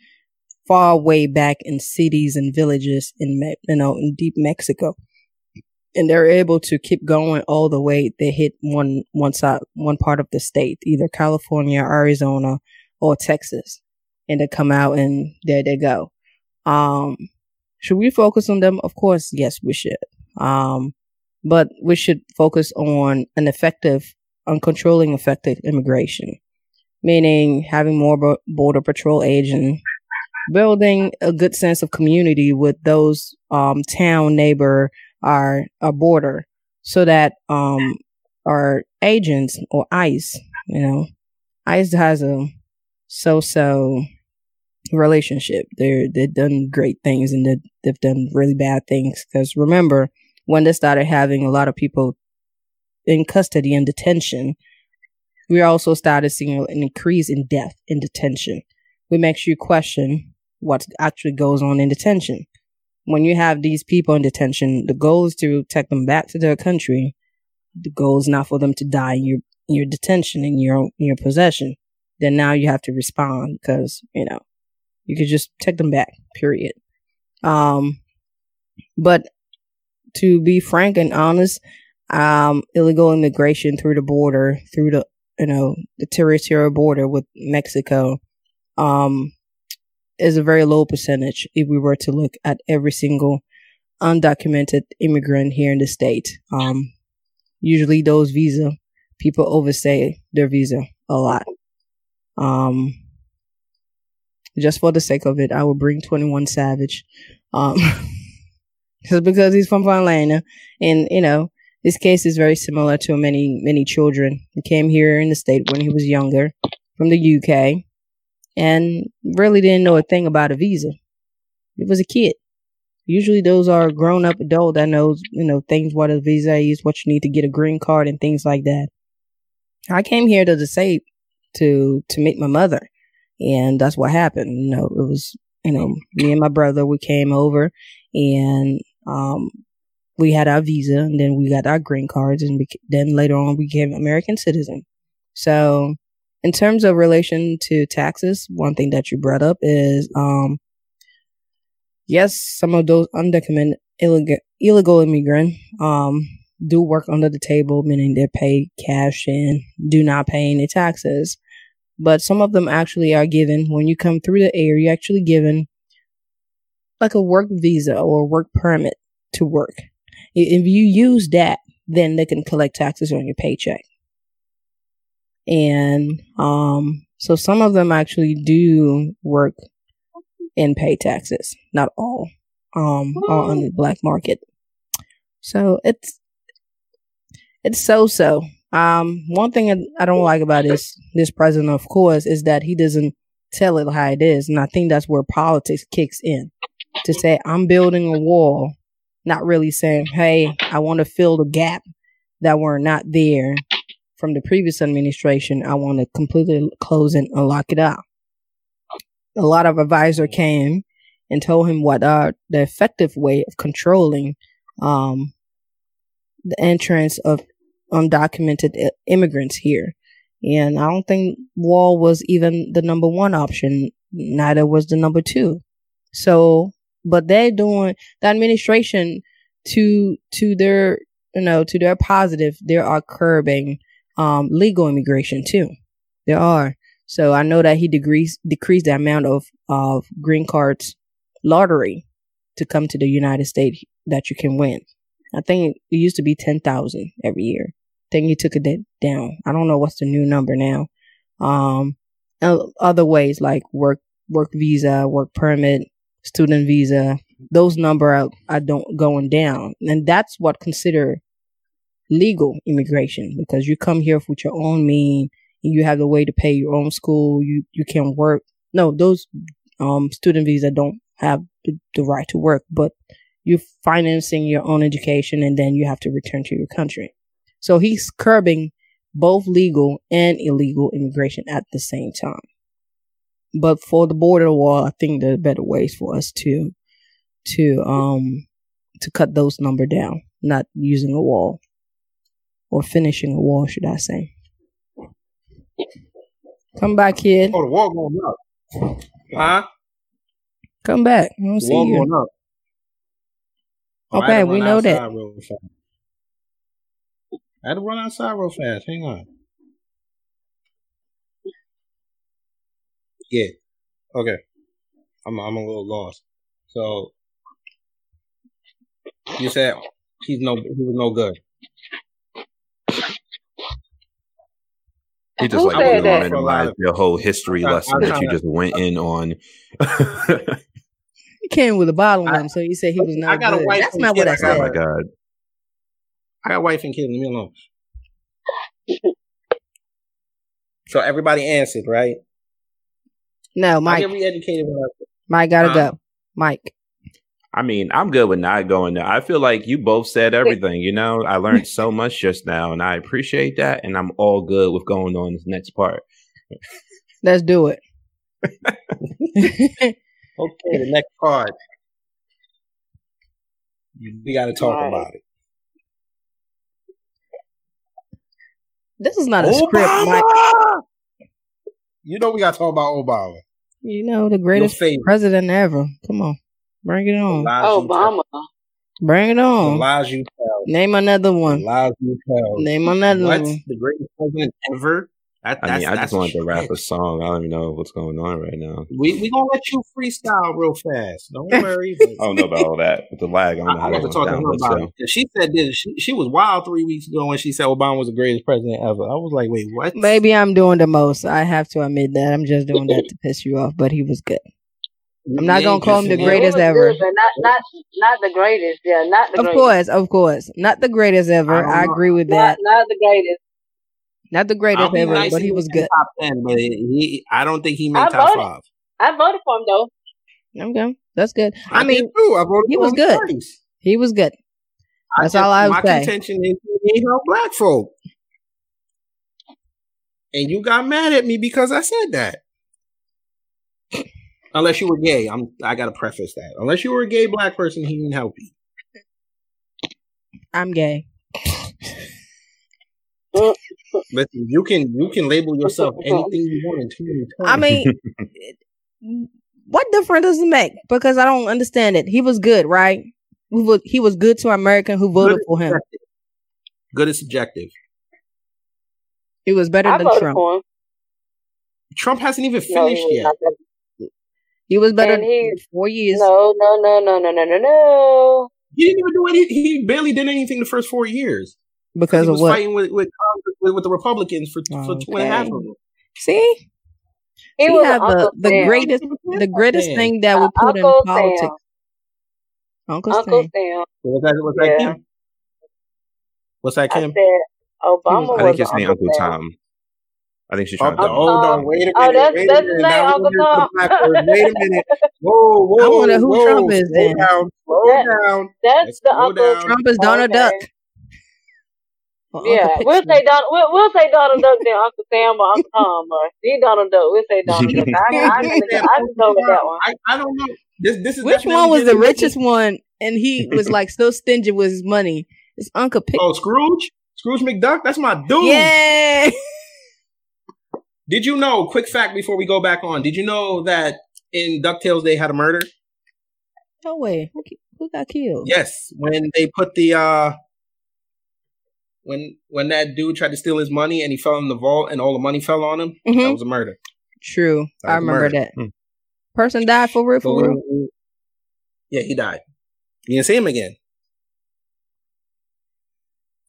S1: far way back in cities and villages in you know in deep Mexico. And they're able to keep going all the way. They hit one one side, one part of the state, either California, Arizona, or Texas, and they come out and there they go. Um, should we focus on them? Of course, yes, we should. Um, but we should focus on an effective, on controlling effective immigration, meaning having more border patrol agents, building a good sense of community with those um, town neighbor our, our border, so that um, our agents or ICE, you know, ICE has a so-so relationship. They're they've done great things and they've done really bad things. Because remember, when they started having a lot of people in custody and detention, we also started seeing an increase in death in detention. We makes you question what actually goes on in detention. When you have these people in detention, the goal is to take them back to their country. The goal is not for them to die in your in your detention in your in your possession. Then now you have to respond because you know you could just take them back. Period. Um, but to be frank and honest, um, illegal immigration through the border, through the, you know, the territorial border with Mexico, um, is a very low percentage if we were to look at every single undocumented immigrant here in the state. Um, usually those visa, people overstay their visa a lot. Um, just for the sake of it, I will bring 21 Savage. Um, just because he's from Atlanta. And, you know, this case is very similar to many, many children who came here in the state when he was younger from the UK and really didn't know a thing about a visa. It was a kid. Usually those are grown up adult that knows, you know, things what a visa is, what you need to get a green card and things like that. I came here to the state to to meet my mother. And that's what happened. You know, it was, you know, me and my brother, we came over and um, we had our visa and then we got our green cards and then later on we became American citizen. So in terms of relation to taxes, one thing that you brought up is, um, yes, some of those undocumented illegal, illegal immigrant, um, do work under the table, meaning they pay cash and do not pay any taxes. But some of them actually are given, when you come through the air, you're actually given like a work visa or work permit to work. If you use that, then they can collect taxes on your paycheck. And um, so some of them actually do work and pay taxes, not all, um, all on the black market. So it's it's so so. Um, one thing I don't like about this this president, of course, is that he doesn't tell it how it is. And I think that's where politics kicks in to say, I'm building a wall, not really saying, hey, I want to fill the gap that were not there from the previous administration. I want to completely close and lock it up. A lot of advisor came and told him what are the effective way of controlling um, the entrance of undocumented immigrants here. And I don't think wall was even the number one option. Neither was the number two. So, but they're doing the administration to, to their, you know, to their positive, they are curbing, um, legal immigration too. There are. So I know that he decreased, decreased the amount of, of green cards lottery to come to the United States that you can win. I think it used to be 10,000 every year. I think he took it down. I don't know what's the new number now. Um, other ways like work, work visa, work permit, student visa, those number are, are don't going down. And that's what consider legal immigration because you come here with your own mean and you have the way to pay your own school. You, you can work. No, those, um, student visa don't have the, the right to work, but you're financing your own education and then you have to return to your country. So he's curbing both legal and illegal immigration at the same time. But for the border wall, I think there are better ways for us to to um to cut those number down, not using a wall or finishing a wall, should I say? Come back, kid.
S2: Oh, the wall going up. Huh?
S1: Come back. I don't see
S2: wall
S1: you.
S2: going up.
S1: Okay,
S2: had
S1: we know that.
S2: outside real fast. I had to run outside real fast. Hang on. Yeah. Okay. I'm I'm a little lost. So you said he's no he was no good.
S5: He just
S4: Who
S5: like
S4: said
S5: went on
S4: that?
S5: and analyzed your whole history
S2: I-
S5: lesson
S2: I'm
S5: that you
S2: trying
S5: just went in on.
S1: He came with a bottle
S2: I-
S1: one, so you said he was not.
S2: I got a
S1: good.
S2: wife
S1: That's
S2: and
S1: not what I
S2: kids.
S5: oh my god.
S2: I got wife and kids. Leave me alone. so everybody answered, right?
S1: No,
S2: I
S1: Mike.
S2: get re-educated
S1: Mike gotta
S2: Huh?
S1: go. Mike.
S5: I mean, I'm good with not going there. I feel like you both said everything. You know, I learned so much just now, and I appreciate that. And I'm all good with going on this next part.
S1: Let's do it.
S2: Okay, the next part. We got to talk
S4: Right.
S2: about it.
S1: this is not a script, Mike.
S2: Obama! You know we got to talk about Obama.
S1: You know the greatest president ever. Come on, bring it on.
S4: Obama.
S1: Bring it
S2: The
S1: on.
S2: lies you tell.
S1: Name another
S2: The
S1: one.
S2: lies you tell.
S1: Name another
S2: What?
S1: one.
S2: The greatest president ever? That,
S5: I
S2: that's,
S5: mean, I just wanted to rap a song. I don't even know what's going on right now.
S2: We we gonna let you freestyle real fast. Don't worry. but-
S5: I don't know about all that with the lag. I don't know
S2: I,
S5: how
S2: I
S5: that
S2: got to
S5: went
S2: talk to her about
S5: still,
S2: it. She said this. She, she was wild three weeks ago when she said Obama was the greatest president ever. I was like, wait, what?
S1: Maybe I'm doing the most. I have to admit that. I'm just doing that to piss you off, but he was good. I'm not gonna call him the
S2: pissing
S4: Yeah,
S2: me
S4: he
S1: greatest ever.
S4: good, but not not not the greatest. Yeah, not the
S1: Of
S4: greatest.
S1: course, of course. Not the greatest ever.
S2: don't
S1: I agree with
S4: Not
S1: that.
S4: not the greatest.
S1: Not the greatest ever,
S2: nice
S1: but he
S2: he
S1: was good.
S2: top ten, but he, I don't think he made
S4: I
S2: top
S4: voted.
S2: five.
S4: I voted for him though.
S1: Okay, that's good. I
S2: I,
S1: mean.
S2: I voted
S1: he
S2: for
S1: was
S2: him
S1: good.
S2: twice.
S1: he was good. That's
S2: just-
S1: all I would
S2: My
S1: say.
S2: contention is he ain't no black folk, and you got mad at me because I said that. Unless you were gay, I'm. I gotta preface that. Unless you were a gay black person, he didn't help you.
S1: I'm gay. Mm.
S2: Listen, you can you can label yourself anything you want in 2020.
S1: I mean, what difference does it make? Because I don't understand it. He was good, right? He was, he was good to American who voted
S2: Good
S1: for him.
S2: subjective. Good is subjective.
S1: He was better
S4: I
S1: than Trump.
S2: Trump hasn't even finished
S4: was
S2: yet.
S4: not.
S1: He was better
S4: And he-
S1: than four years.
S4: No, no, no, no, no, no, no, no.
S2: He didn't even do any. He barely did anything the first four years
S1: because
S2: he
S1: of
S2: was
S1: what?
S2: fighting with with, Congress- with with the Republicans for for two and a half of them.
S1: See,
S4: He
S1: he
S4: was
S1: had the, the
S4: Sam.
S1: greatest the greatest
S2: Sam.
S1: thing that we put in politics.
S4: Sam.
S1: Uncle,
S4: Uncle
S1: Sam.
S4: Sam.
S2: What's that? What's that? Kim? What's that,
S4: I
S2: Kim?
S4: said Obama
S1: was-
S5: I think his name
S4: Uncle
S5: Uncle
S4: Sam.
S5: Tom. I think she's
S2: oh,
S5: trying
S2: the
S5: to.
S2: hold on,
S4: oh,
S2: wait a minute.
S4: Oh,
S2: minute.
S4: that's-
S2: wait
S4: that's
S2: a minute.
S4: his
S2: Now
S4: Uncle Tom.
S2: Wait a minute. Whoa, whoa.
S1: I wonder who
S2: whoa.
S1: Trump is
S2: slow
S1: then.
S2: down. Slow
S4: That-
S2: down.
S4: That's
S2: Let's
S4: the uncle.
S2: down.
S1: Trump is Donald
S4: Okay.
S1: Duck. Or Uncle
S4: Yeah, we'll say Donald. We'll, we'll say Donald Duck then Uncle Sam or Uncle Tom or see Donald Duck. We'll say Donald Duck. I, I, I, can, I can go with that one.
S2: I, I don't know. This this is
S1: Which one was the
S2: getting-
S1: richest one? And he was like so stingy with his money. It's Uncle Pixel.
S2: Oh, Scrooge. Scrooge McDuck. That's my dude.
S1: Yeah.
S2: Did you know? Quick fact before we go back on. Did you know that in Ducktales they had a murder?
S1: No way. Who, who got killed?
S2: Yes, when they put the uh when when that dude tried to steal his money and he fell in the vault and all the money fell on him, that
S1: Mhm.
S2: was a murder.
S1: True.
S2: That
S1: I remember
S2: murder.
S1: that.
S5: Hmm.
S1: Person died for real, for real.
S2: we- we- yeah, he died. You didn't see him again.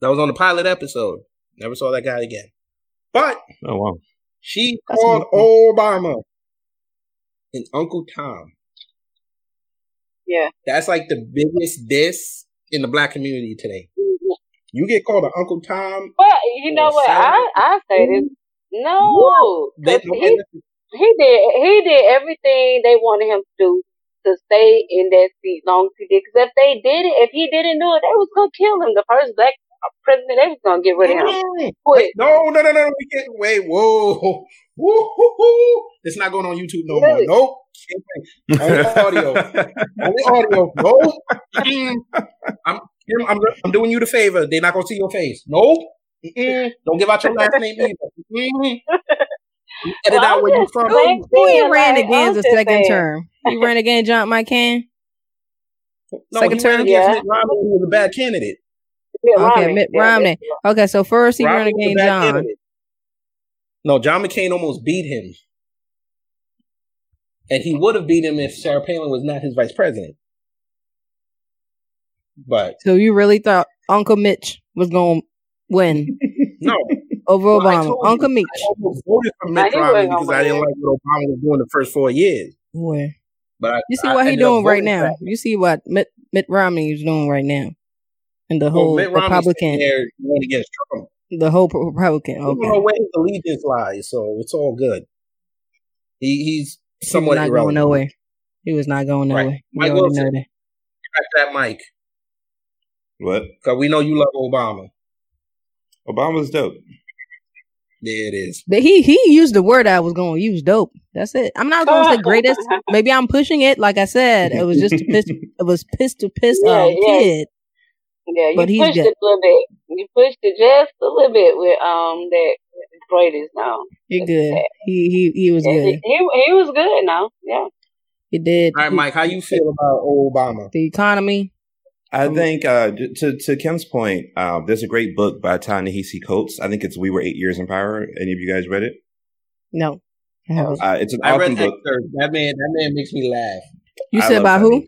S2: That was on the pilot episode. Never saw that guy again. But
S5: Oh wow.
S2: she
S1: That's
S2: called. Obama and Uncle Tom.
S4: Yeah.
S2: That's like the biggest diss in the black community today. You get called an Uncle Tom.
S4: But you know what?
S2: Sam.
S4: I I say this. No, 'cause
S2: Then,
S4: he he did he did everything they wanted him to do to stay in that seat long as he did. Because if they did it, if he didn't do it, they was gonna kill him. The first black president, they was gonna get rid of him.
S2: Mm. No, no, no, no. We can't wait. Whoa. Woo-hoo-hoo. It's not going on YouTube no
S4: Really?
S2: more. Nope. Only audio. Only audio. No. Mm. I'm, I'm, I'm doing you the favor. They're not going to see your face. Nope. Mm-mm. Don't give out your last name either. You mm-hmm. Edit
S4: Well,
S2: out where you
S4: just
S2: from.
S4: saying-
S1: Who he ran
S4: like,
S1: against the second
S4: saying.
S1: term? He ran against John McCain.
S2: No,
S1: second term?
S2: against
S4: Yeah.
S2: Mitt Romney, was a bad candidate.
S4: Mitt
S1: Okay,
S4: Romney.
S1: Mitt Romney.
S4: that's-
S1: Okay, so first he ran
S2: Romney was a
S1: against John.
S2: candidate. No, John McCain almost beat him. And he would have beat him if Sarah Palin was not his vice president. But
S1: So you really thought Uncle Mitch was going to win
S2: no,
S1: over
S2: Well, I
S1: Obama?
S2: you,
S1: Uncle Mitch.
S2: I voted for Mitt Romney because I didn't like what Obama was doing the first four years.
S1: Boy.
S2: But I,
S1: You see
S2: I
S1: what he doing right now.
S2: for-
S1: You see what Mitt, Mitt Romney is doing right now. And the
S2: Well,
S1: whole
S2: Mitt
S1: Republican,
S2: there going against Trump.
S1: the whole Republican.
S2: We don't know
S1: Okay.
S2: where his allegiance lies, so it's all good. He, he's
S1: He was
S2: somewhat
S1: not going nowhere. He was not going nowhere. We
S2: Mike Wilson.
S1: that.
S2: Back to that mic,
S5: what?
S2: because we know you love Obama.
S5: Obama's dope.
S2: There it is.
S1: But he he used the word I was going to use. Dope. That's it. I'm not going to say greatest. Maybe I'm pushing it. Like I said, it was just to piss. It was piss to piss
S4: Yeah,
S1: um,
S4: yeah.
S1: kid.
S4: Yeah, you
S1: But he's
S4: pushed
S1: good.
S4: it a little bit. You pushed it just a little bit with um that greatest now.
S1: He good. He he he was
S4: Yeah,
S1: good.
S4: He, he he was good now. Yeah.
S1: He did.
S2: All right, Mike, how you feel about Obama?
S1: the economy.
S5: I
S1: Um,
S5: think uh, to to Kim's point, uh, there's a great book by Ta-Nehisi Coates. I think it's "We Were Eight Years in Power." Any of you guys read it?
S1: No. I.
S5: Uh, it's an
S2: I
S5: awesome
S2: read
S5: book.
S2: excerpts. That man, that man makes me laugh.
S1: You
S5: I
S1: said
S5: love
S1: about who?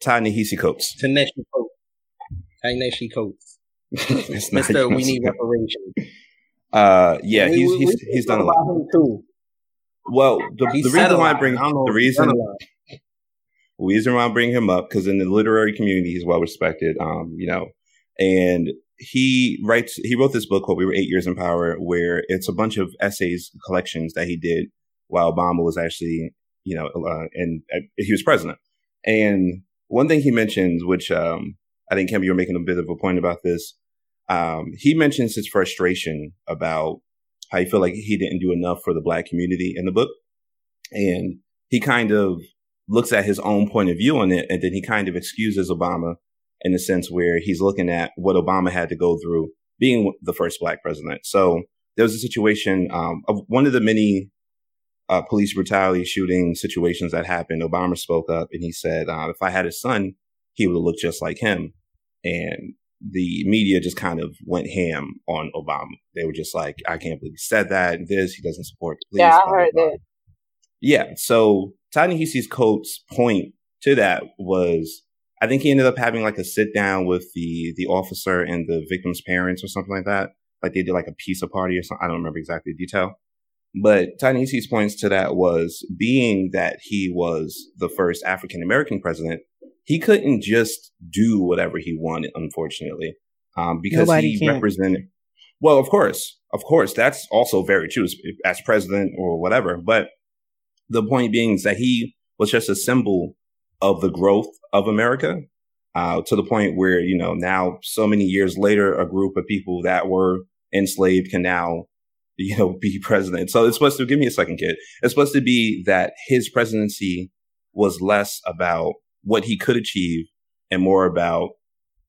S5: Ta-Nehisi Coates. Ta-Nehisi Coates.
S2: Taneshi Coates. Taneshi Coates. Mister, we need reparations.
S5: Uh, yeah,
S2: We-
S5: he's
S2: we-
S5: he's
S2: we
S5: he's done a lot.
S2: too.
S5: Well, the, the reason why I bring
S2: I
S5: the
S2: if he's
S5: reason
S2: lot.
S5: reason why I bring him up because in the literary community he's well respected. Um, you know, and he writes he wrote this book called "We Were Eight Years in Power," where it's a bunch of essays collections that he did while Obama was actually, you know, uh, and uh, he was president. And one thing he mentions, which um, I think Kim, you were making a bit of a point about this. Um, he mentions his frustration about how he felt like he didn't do enough for the black community in the book, and he kind of looks at his own point of view on it, and then he kind of excuses Obama in the sense where he's looking at what Obama had to go through being the first black president. So there was a situation um, of one of the many uh, police brutality shooting situations that happened. Obama spoke up and he said, uh, "If I had a son, he would look just like him." And the media just kind of went ham on Obama. They were just like, "I can't believe he said that. And this, he doesn't support the police."
S4: Yeah, I heard that.
S5: Yeah. So Ta-Nehisi Coates' point to that was, I think he ended up having like a sit down with the the officer and the victim's parents or something like that. Like they did like a pizza party or something. I don't remember exactly the detail. But Ta-Nehisi's points to that was being that he was the first African American president, he couldn't just do whatever he wanted, unfortunately, um, because
S1: Nobody
S5: he
S1: can.
S5: represented. Well, of course, of course, that's also very true as president or whatever. But the point being is that he was just a symbol of the growth of America uh, to the point where, you know, now so many years later, a group of people that were enslaved can now, you know, be president. So it's supposed to give me a second kid. It's supposed to be that his presidency was less about what he could achieve and more about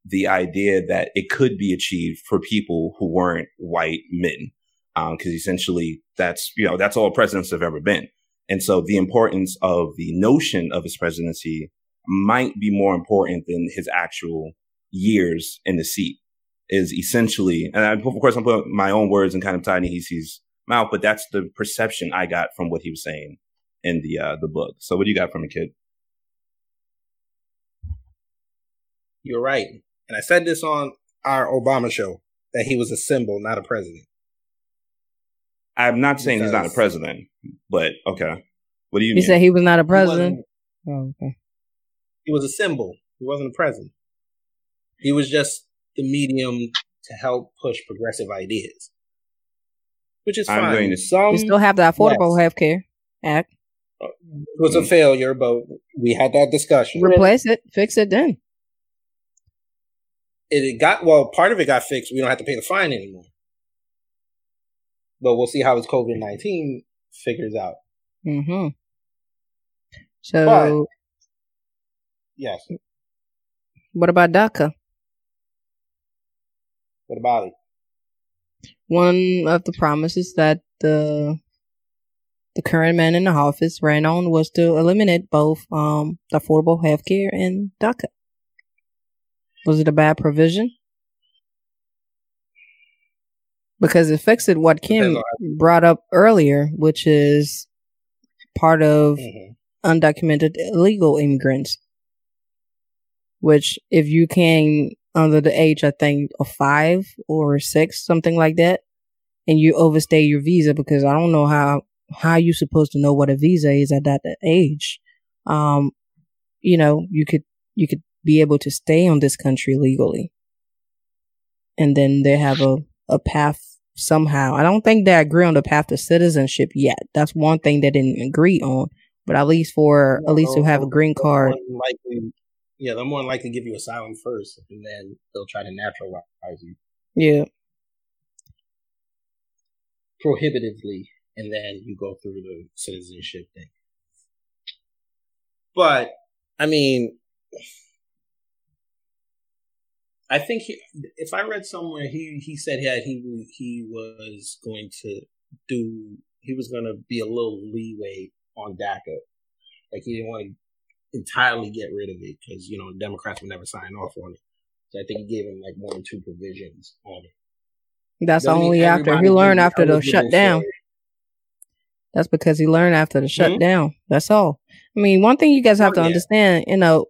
S5: the idea that it could be achieved for people who weren't white men. Um, cause essentially that's, you know, that's all presidents have ever been. And so the importance of the notion of his presidency might be more important than his actual years in the seat is essentially, and I, of course I'm putting my own words and kind of tying Nehisi's mouth, but that's the perception I got from what he was saying in the, uh, the book. So what do you got from a kid?
S2: You're right. And I said this on our Obama show that he was a symbol, not a president.
S5: I'm not saying because he's not a president, but okay. What do you?
S1: You
S5: mean?
S1: said he was not a president. Oh, okay.
S2: He was a symbol. He wasn't a president. He was just the medium to help push progressive ideas, which is fine.
S5: I'm going to-
S2: Some
S1: We still have the Affordable Health Care Act.
S2: it was a mm-hmm. failure, but we had that discussion.
S1: Replace it, fix it then.
S2: It got well. Part of it got fixed. We don't have to pay the fine anymore. But we'll see how his COVID nineteen figures out.
S1: Mm-hmm. So,
S2: But- Yes.
S1: what about DACA?
S2: What about it?
S1: One of the promises that the the current man in the office ran on was to eliminate both um the affordable health care and DACA. Was it a bad provision? Because it fixed what Kim brought up earlier, which is part of
S2: Mhm.
S1: undocumented illegal immigrants. Which, if you came under the age, I think, of five or six, something like that, and you overstay your visa, because I don't know how how you supposed to know what a visa is at that age. Um, you know, you could you could be able to stay on this country legally, and then they have a a path somehow. I don't think they agree on the path to citizenship yet. That's one thing they didn't agree on. But at least for at least to have a green card,
S2: Likely, yeah, they're more than likely to give you asylum first, and then they'll try to naturalize you
S1: yeah.
S2: prohibitively, and then you go through the citizenship thing. But I mean, I think he, if I read somewhere, he he said he had, he he was going to do he was going to be a little leeway on DACA, like he didn't want to entirely get rid of it because you know Democrats would never sign off on it. So I think he gave him like one or two provisions on it.
S1: That's
S2: Doesn't
S1: only after he learned after the shutdown. That's because he learned after the shutdown. Hmm? That's all. I mean, one thing you guys have
S2: Oh,
S1: to
S2: yeah.
S1: understand, you know,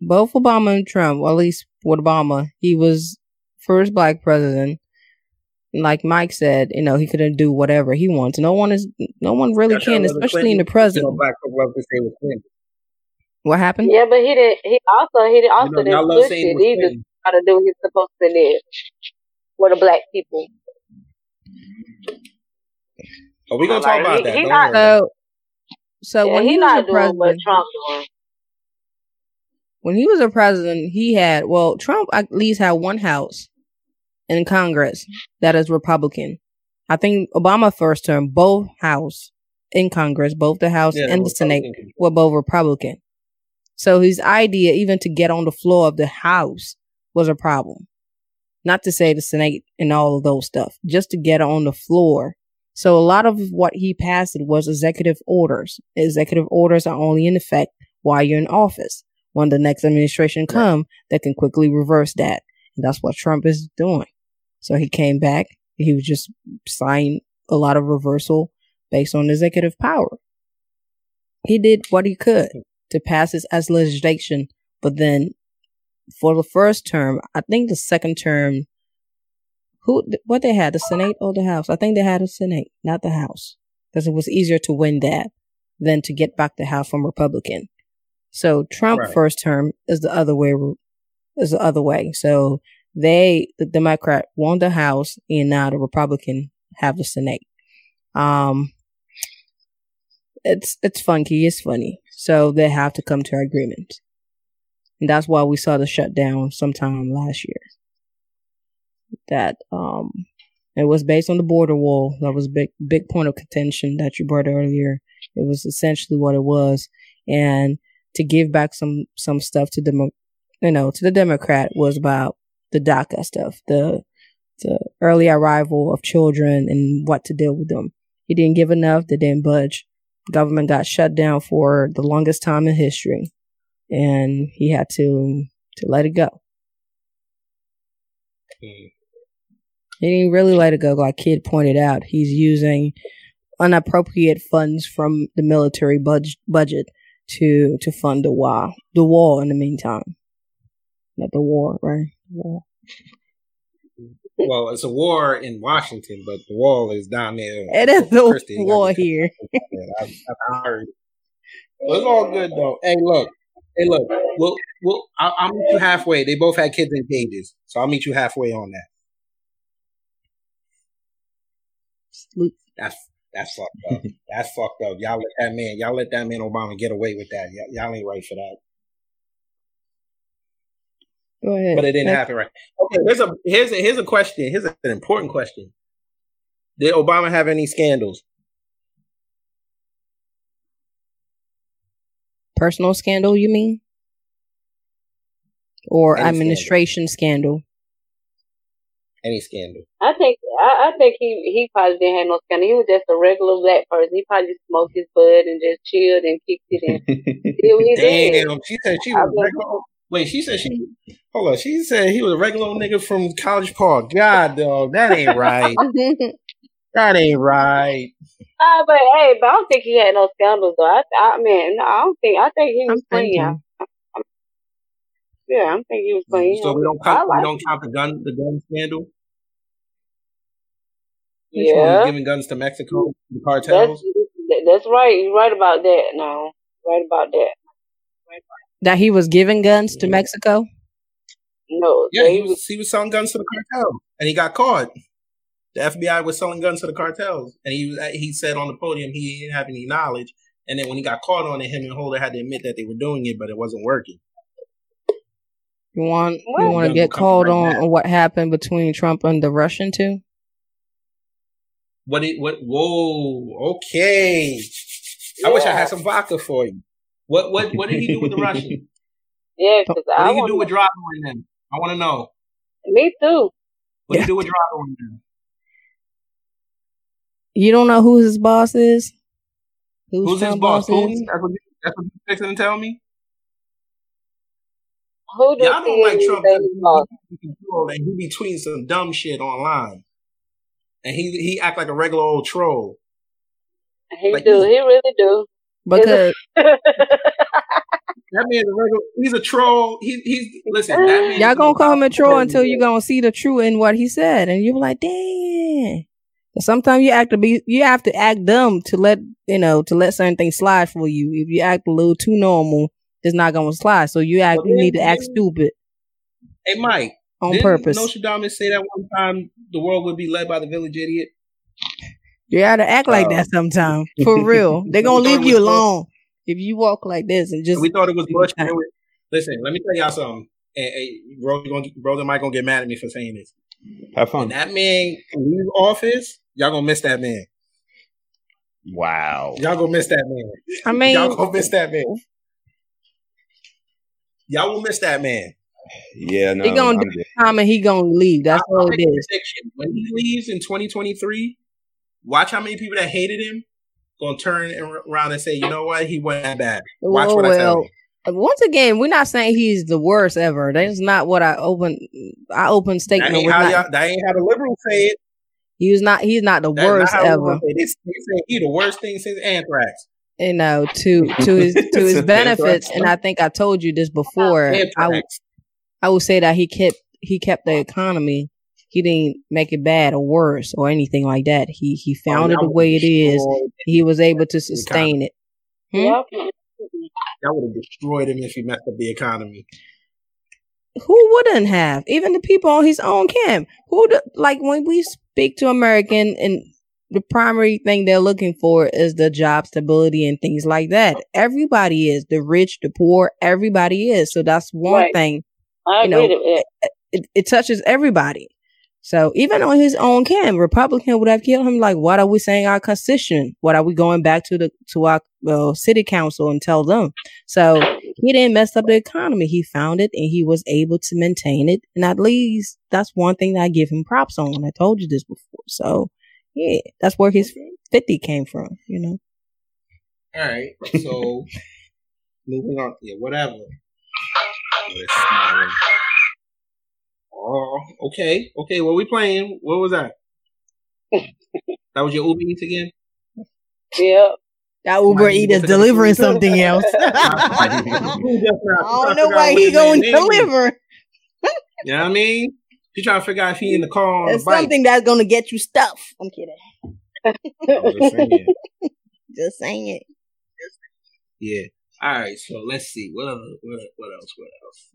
S1: both Obama and Trump, or at least with Obama, he was first black president. Like Mike said, you know, he couldn't do whatever he wants. No one is, no one really
S2: That's
S1: can,
S2: how Hillary
S1: especially in the
S2: Clinton,
S1: president.
S2: You know, black people love to say it was Clinton.
S1: What happened?
S4: Yeah, but he did. He also he did also
S2: You know,
S4: did
S2: y'all love
S4: good
S2: saying it
S4: He just
S2: Clinton.
S4: try to do what he's supposed to do with the black people.
S2: Oh, we gonna talk
S4: Like,
S2: about
S4: he-
S2: that.
S4: he
S2: Don't.
S1: So, so
S4: Yeah,
S1: when
S4: he
S1: he was
S4: not
S1: a
S4: doing what Trump doing.
S1: When he was a president, he had well, Trump at least had one house in Congress that is Republican. I think Obama first term, both house in Congress, both the House
S2: Yeah,
S1: and the Senate were both Republican. So his idea, even to get on the floor of the House, was a problem. Not to say the Senate and all of those stuff, just to get on the floor. So a lot of what he passed was executive orders. Executive orders are only in effect while you're in office. When the next administration come, they can quickly reverse that. And that's what Trump is doing. So he came back. He was just signing a lot of reversal based on executive power. He did what he could to pass it as legislation, but then for the first term, I think the second term, who what they had the Senate or the House? I think they had a Senate, not the House, because it was easier to win that than to get back the House from Republican. So Trump
S2: Right.
S1: first term is the other way is the other way. So they the Democrat won the House and now the Republican have the Senate. Um, it's it's funky. It's funny. So they have to come to agreement, and that's why we saw the shutdown sometime last year. That um, it was based on the border wall. That was a big big point of contention that you brought earlier. It was essentially what it was, and to give back some some stuff to the you know to the Democrat was about the DACA stuff, the the early arrival of children and what to deal with them. He didn't give enough. They didn't budge. Government got shut down for the longest time in history, and he had to to let it go.
S2: Hmm.
S1: He didn't really let it go, like Kid pointed out. He's using unappropriate funds from the military budget budget to to fund the wall, the wall. In the meantime, not the war, right? War.
S2: Well, it's a war in Washington, but the wall is down there.
S1: It is the war here.
S2: I, I heard. Well, it's all good though. Hey, look. Hey, look. We'll, we'll, I'll, I'll meet you halfway. They both had kids in cages, so I'll meet you halfway on that.
S1: Salute.
S2: That's that's fucked up. that's fucked up. Y'all let that man. Y'all let that man Obama get away with that. Y'all, y'all ain't right for that.
S1: Go ahead.
S2: But it didn't happen right. Okay, here's a here's a here's a question. Here's an important question. Did Obama have any scandals?
S1: Personal scandal, you mean? Or
S2: Any
S1: administration scandal?
S2: Any scandal?
S4: I think I, I think he he probably didn't have no scandal. He was just a regular black person. He probably just smoked his bud and just chilled and kicked it in. did what he did.
S2: Damn, she said she was
S4: was-
S2: regular. Wait, she said she. Hold on, she said he was a regular old nigga from College Park. God, dog, that ain't right. that ain't right.
S4: Uh, but hey, but I don't think he had no scandals though. I, I mean, no, I don't think. I think he
S1: I'm
S4: was clean.
S1: thinking.
S4: Yeah, I think he was playing.
S2: So we don't
S4: I
S2: count. We don't count the gun. The gun scandal. Which one
S4: Yeah,
S2: giving guns to Mexico, the
S4: that's
S2: cartels.
S4: that's right. You're right about that. No, right about that.
S1: that he was giving guns to Mexico?
S4: No,
S2: Yeah, he was he was selling guns to the cartel, and he got caught. The FBI was selling guns to the cartels, and he was he said on the podium he didn't have any knowledge. And then when he got caught on it, him and Holder had to admit that they were doing it, but it wasn't working.
S1: You want you want to get called
S2: right
S1: on,
S2: back.
S1: on what happened between Trump and the Russian too?
S2: What it what? Whoa, okay. I wish I had some vodka for you. What what what did he do with the Russian?
S4: Yeah, because
S2: What
S4: I
S2: did he
S4: want
S2: do with Drago and them? I want to know.
S4: me too.
S2: What did he do with Drago and them?
S1: You don't know who his boss is? Who's,
S2: Who's his
S1: Trump's
S2: boss?
S1: is?
S2: Putin? That's what you, that's what you fixing to tell me.
S4: Who does
S2: Y'all don't like Trump
S4: say
S2: because
S4: he lost?
S2: he can do all that. He be tweeting some dumb shit online, and he he act like a regular old troll.
S4: He
S2: Like,
S4: do. He really do.
S1: Because
S2: That man's a regular. He's a troll. He he's listen. That man
S1: y'all gonna call him a troll
S2: troll.
S1: until you're gonna see the truth in what he said, and you're like, damn. Sometimes you act to be, you have to act dumb to let you know to let certain things slide for you. If you act a little too normal, it's not gonna slide. So you act,
S2: Well,
S1: you need to
S2: then-
S1: act stupid
S2: Hey Mike,
S1: on
S2: didn't
S1: purpose.
S2: Nostradamus say that one time the world would be led by the village idiot.
S1: You gotta act like
S2: Uh,
S1: that sometimes. For real. They're gonna leave you
S2: was Bush.
S1: alone if you walk like this and just
S2: we thought it was much. and it Listen, let me tell y'all something. Hey, hey bro, gonna, brother Mike gonna get mad at me for saying this.
S5: Have fun.
S2: When that man leave office, y'all gonna miss that man.
S5: Wow.
S2: Y'all gonna miss that man.
S1: I mean
S2: y'all gonna miss that man. Y'all will miss that man.
S5: Yeah, no.
S1: He gonna
S5: I'm
S1: do
S5: good.
S1: time and he gonna leave. That's
S2: I'll
S1: all
S2: make
S1: it
S2: a
S1: is.
S2: prediction. When he leaves in 2023, watch how many people that hated him gonna turn around and say, you know what, he wasn't that bad. Watch
S1: Well,
S2: what I tell
S1: well,
S2: you.
S1: once again, we're not saying he's the worst ever. That's not what I open. I open
S2: That
S1: statement.
S2: ain't,
S1: Was
S2: how
S1: not,
S2: y'all, that ain't how the liberals say it.
S1: he was not. He's not the
S2: That's
S1: worst
S2: not
S1: ever.
S2: liberals say it. They, they say he the worst thing since anthrax.
S1: You know, to to his to his benefits.
S5: anthrax.
S1: And I think I told you this before. I w-
S2: Anthrax.
S1: I would say that he kept he kept the economy. He didn't make it bad or worse or anything like that. He he found it
S2: Oh, Y'all
S1: the way it is. He was able to sustain it. Hmm?
S2: Y'all would have destroyed him if he messed up the economy.
S1: who wouldn't have? Even the people on his own camp. Who the, like when we speak to American and the primary thing they're looking for is the job stability and things like that. Everybody is the rich, the poor, everybody is. So that's one
S4: Right.
S1: thing.
S4: I
S1: You
S4: agree
S1: know,
S4: to it.
S1: It, it touches everybody. So even on his own camp, Republican would have killed him. Like, what are we saying our constitution? What are we going back to the to our well, city council and tell them? So he didn't mess up the economy. He found it and he was able to maintain it. And at least that's one thing that I give him props on. I told you this before. So yeah, that's where his 50 came from, you know?
S2: All right. So moving on. Yeah, whatever. Let's. Oh, okay. Okay, what we playing? What was that? that was your Uber Eats again?
S4: Yeah.
S1: That Uber
S2: Somebody
S1: Eat is delivering something else.
S2: I
S1: I don't know why he going to deliver.
S2: You know what I mean? She trying to figure out if he in the car on
S1: It's
S2: the bike.
S1: something that's going to get you stuff. I'm kidding.
S2: Just saying.
S1: Just saying it.
S2: Yeah. All right. So let's see. What other, what what else? What else?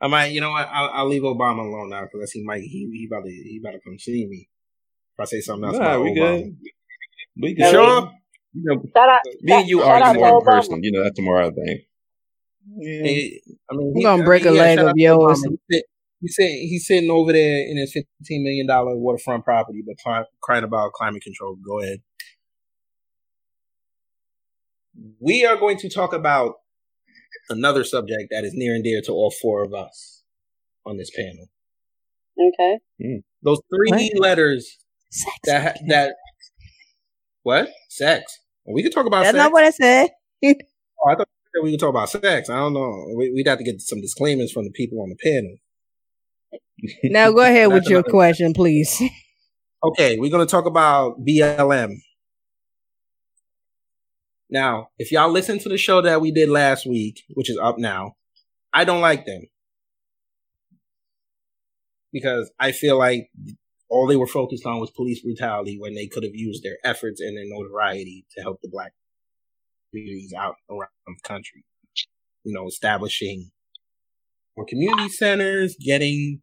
S2: I might. You know what? I'll, I'll leave Obama alone now because I see Mike. He he about to he about to come see me. If I say something else,
S5: Nah,
S2: about
S5: we
S2: Obama.
S5: good. We
S2: You
S5: good.
S2: sure?
S5: You know,
S4: Shout out.
S5: me and you
S4: are
S5: argue
S4: out to
S5: more in person. You know, that's the more I think.
S1: Yeah.
S2: Hey, I mean,
S1: I'm gonna break a leg of yours.
S2: He sit- He's sitting, he's sitting over there in his fifteen million dollar waterfront property, but cli- crying about climate control. Go ahead. We are going to talk about another subject that is near and dear to all four of us on this panel.
S4: Okay. Hmm.
S2: Those three
S1: What?
S2: letters
S1: Sex.
S2: that that what sex? We could talk about
S1: That's
S2: sex.
S1: not what I said.
S2: Oh, I thought we could talk about sex. I don't know. We, we'd have to get some disclaimers from the people on the panel.
S1: Now go ahead with your question, please.
S2: Okay, we're going to talk about BLM. Now, if y'all listen to the show that we did last week, which is up now, I don't like them. Because I feel like all they were focused on was police brutality when they could have used their efforts and their notoriety to help the black communities out around the country. You know, establishing more community centers, getting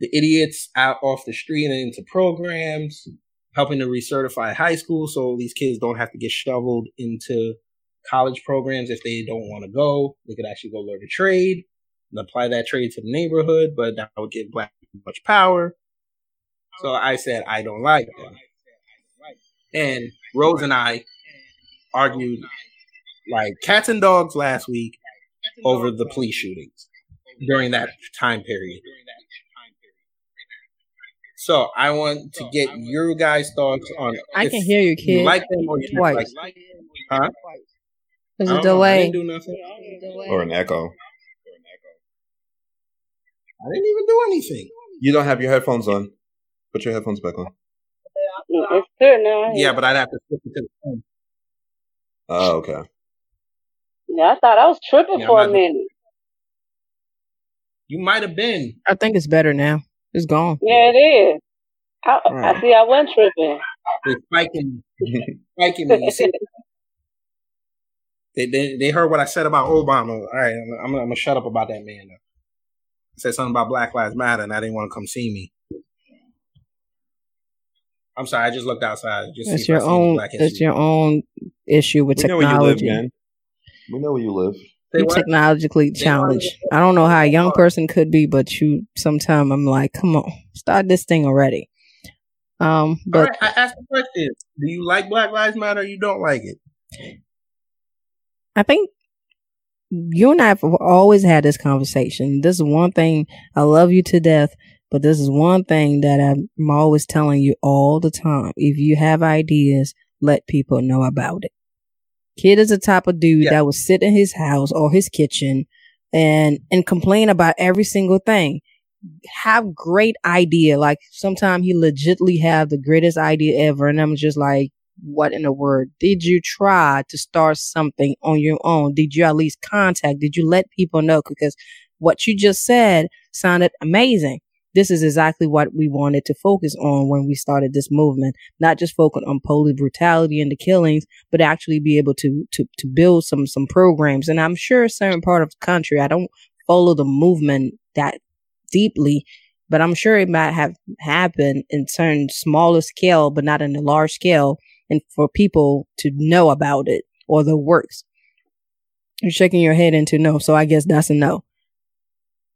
S2: the idiots out off the street and into programs, helping to recertify high school so these kids don't have to get shoveled into college programs if they don't want to go. They could actually go learn a trade and apply that trade to the neighborhood, but that would give black much power. So I said I don't like them. And Rose and I argued like cats and dogs last week over the police shootings during that time period. So I want to get your guys' thoughts on.
S1: I
S2: if
S1: can hear you,
S2: You
S1: kid.
S2: like them or you
S1: Twice.
S2: like? Huh?
S1: There's
S2: I
S1: a
S2: don't know. I
S1: delay.
S2: do.
S5: Or an echo.
S2: I didn't even do anything.
S5: You don't have your headphones on. Put your headphones back on.
S4: It's clear now.
S2: Yeah, but I'd have to flip it to the phone.
S5: Oh, okay.
S4: Yeah, I thought I was tripping
S2: Yeah,
S4: for a
S2: not-
S4: minute.
S2: You might have been.
S1: I think it's better now. It's gone.
S4: Yeah, it is. I, I see. I wasn't tripping.
S2: They spiking, spiking me. You see? They, they they heard what I said about Obama. All right, I'm, I'm, gonna- I'm gonna shut up about that man. Now. I said something about Black Lives Matter, and I didn't want to come see me. I'm sorry. I just looked outside. Just see
S1: It's your own.
S2: Black
S1: It's your own issue with
S5: we know where you live,
S1: technology.
S5: man. We know where you live.
S2: Say
S1: You
S2: what?
S1: technologically challenged. I don't know how a young person could be, but you. Sometimes I'm like, come on, start this thing already. Um, but
S2: right, I asked the question: Do you like Black Lives Matter? or You don't like it?
S1: I think you and I have always had this conversation. This is one thing I love you to death, but this is one thing that I'm always telling you all the time. If you have ideas, let people know about it. Kid is the type of dude
S2: Yeah.
S1: that will sit in his house or his kitchen and and complain about every single thing. Have great idea. Like sometimes he legitly have the greatest idea ever, and I'm just like, what in the world? Did you try to start something on your own? Did you at least contact? Did you let people know? Because what you just said sounded amazing. This is exactly what we wanted to focus on when we started this movement. Not just focus on police brutality and the killings, but actually be able to to to build some some programs. And I'm sure a certain part of the country, I don't follow the movement that deeply. but I'm sure it might have happened in certain smaller scale, but not in a large scale, and for people to know about it or the works. You're shaking your head into no, so I guess that's a no.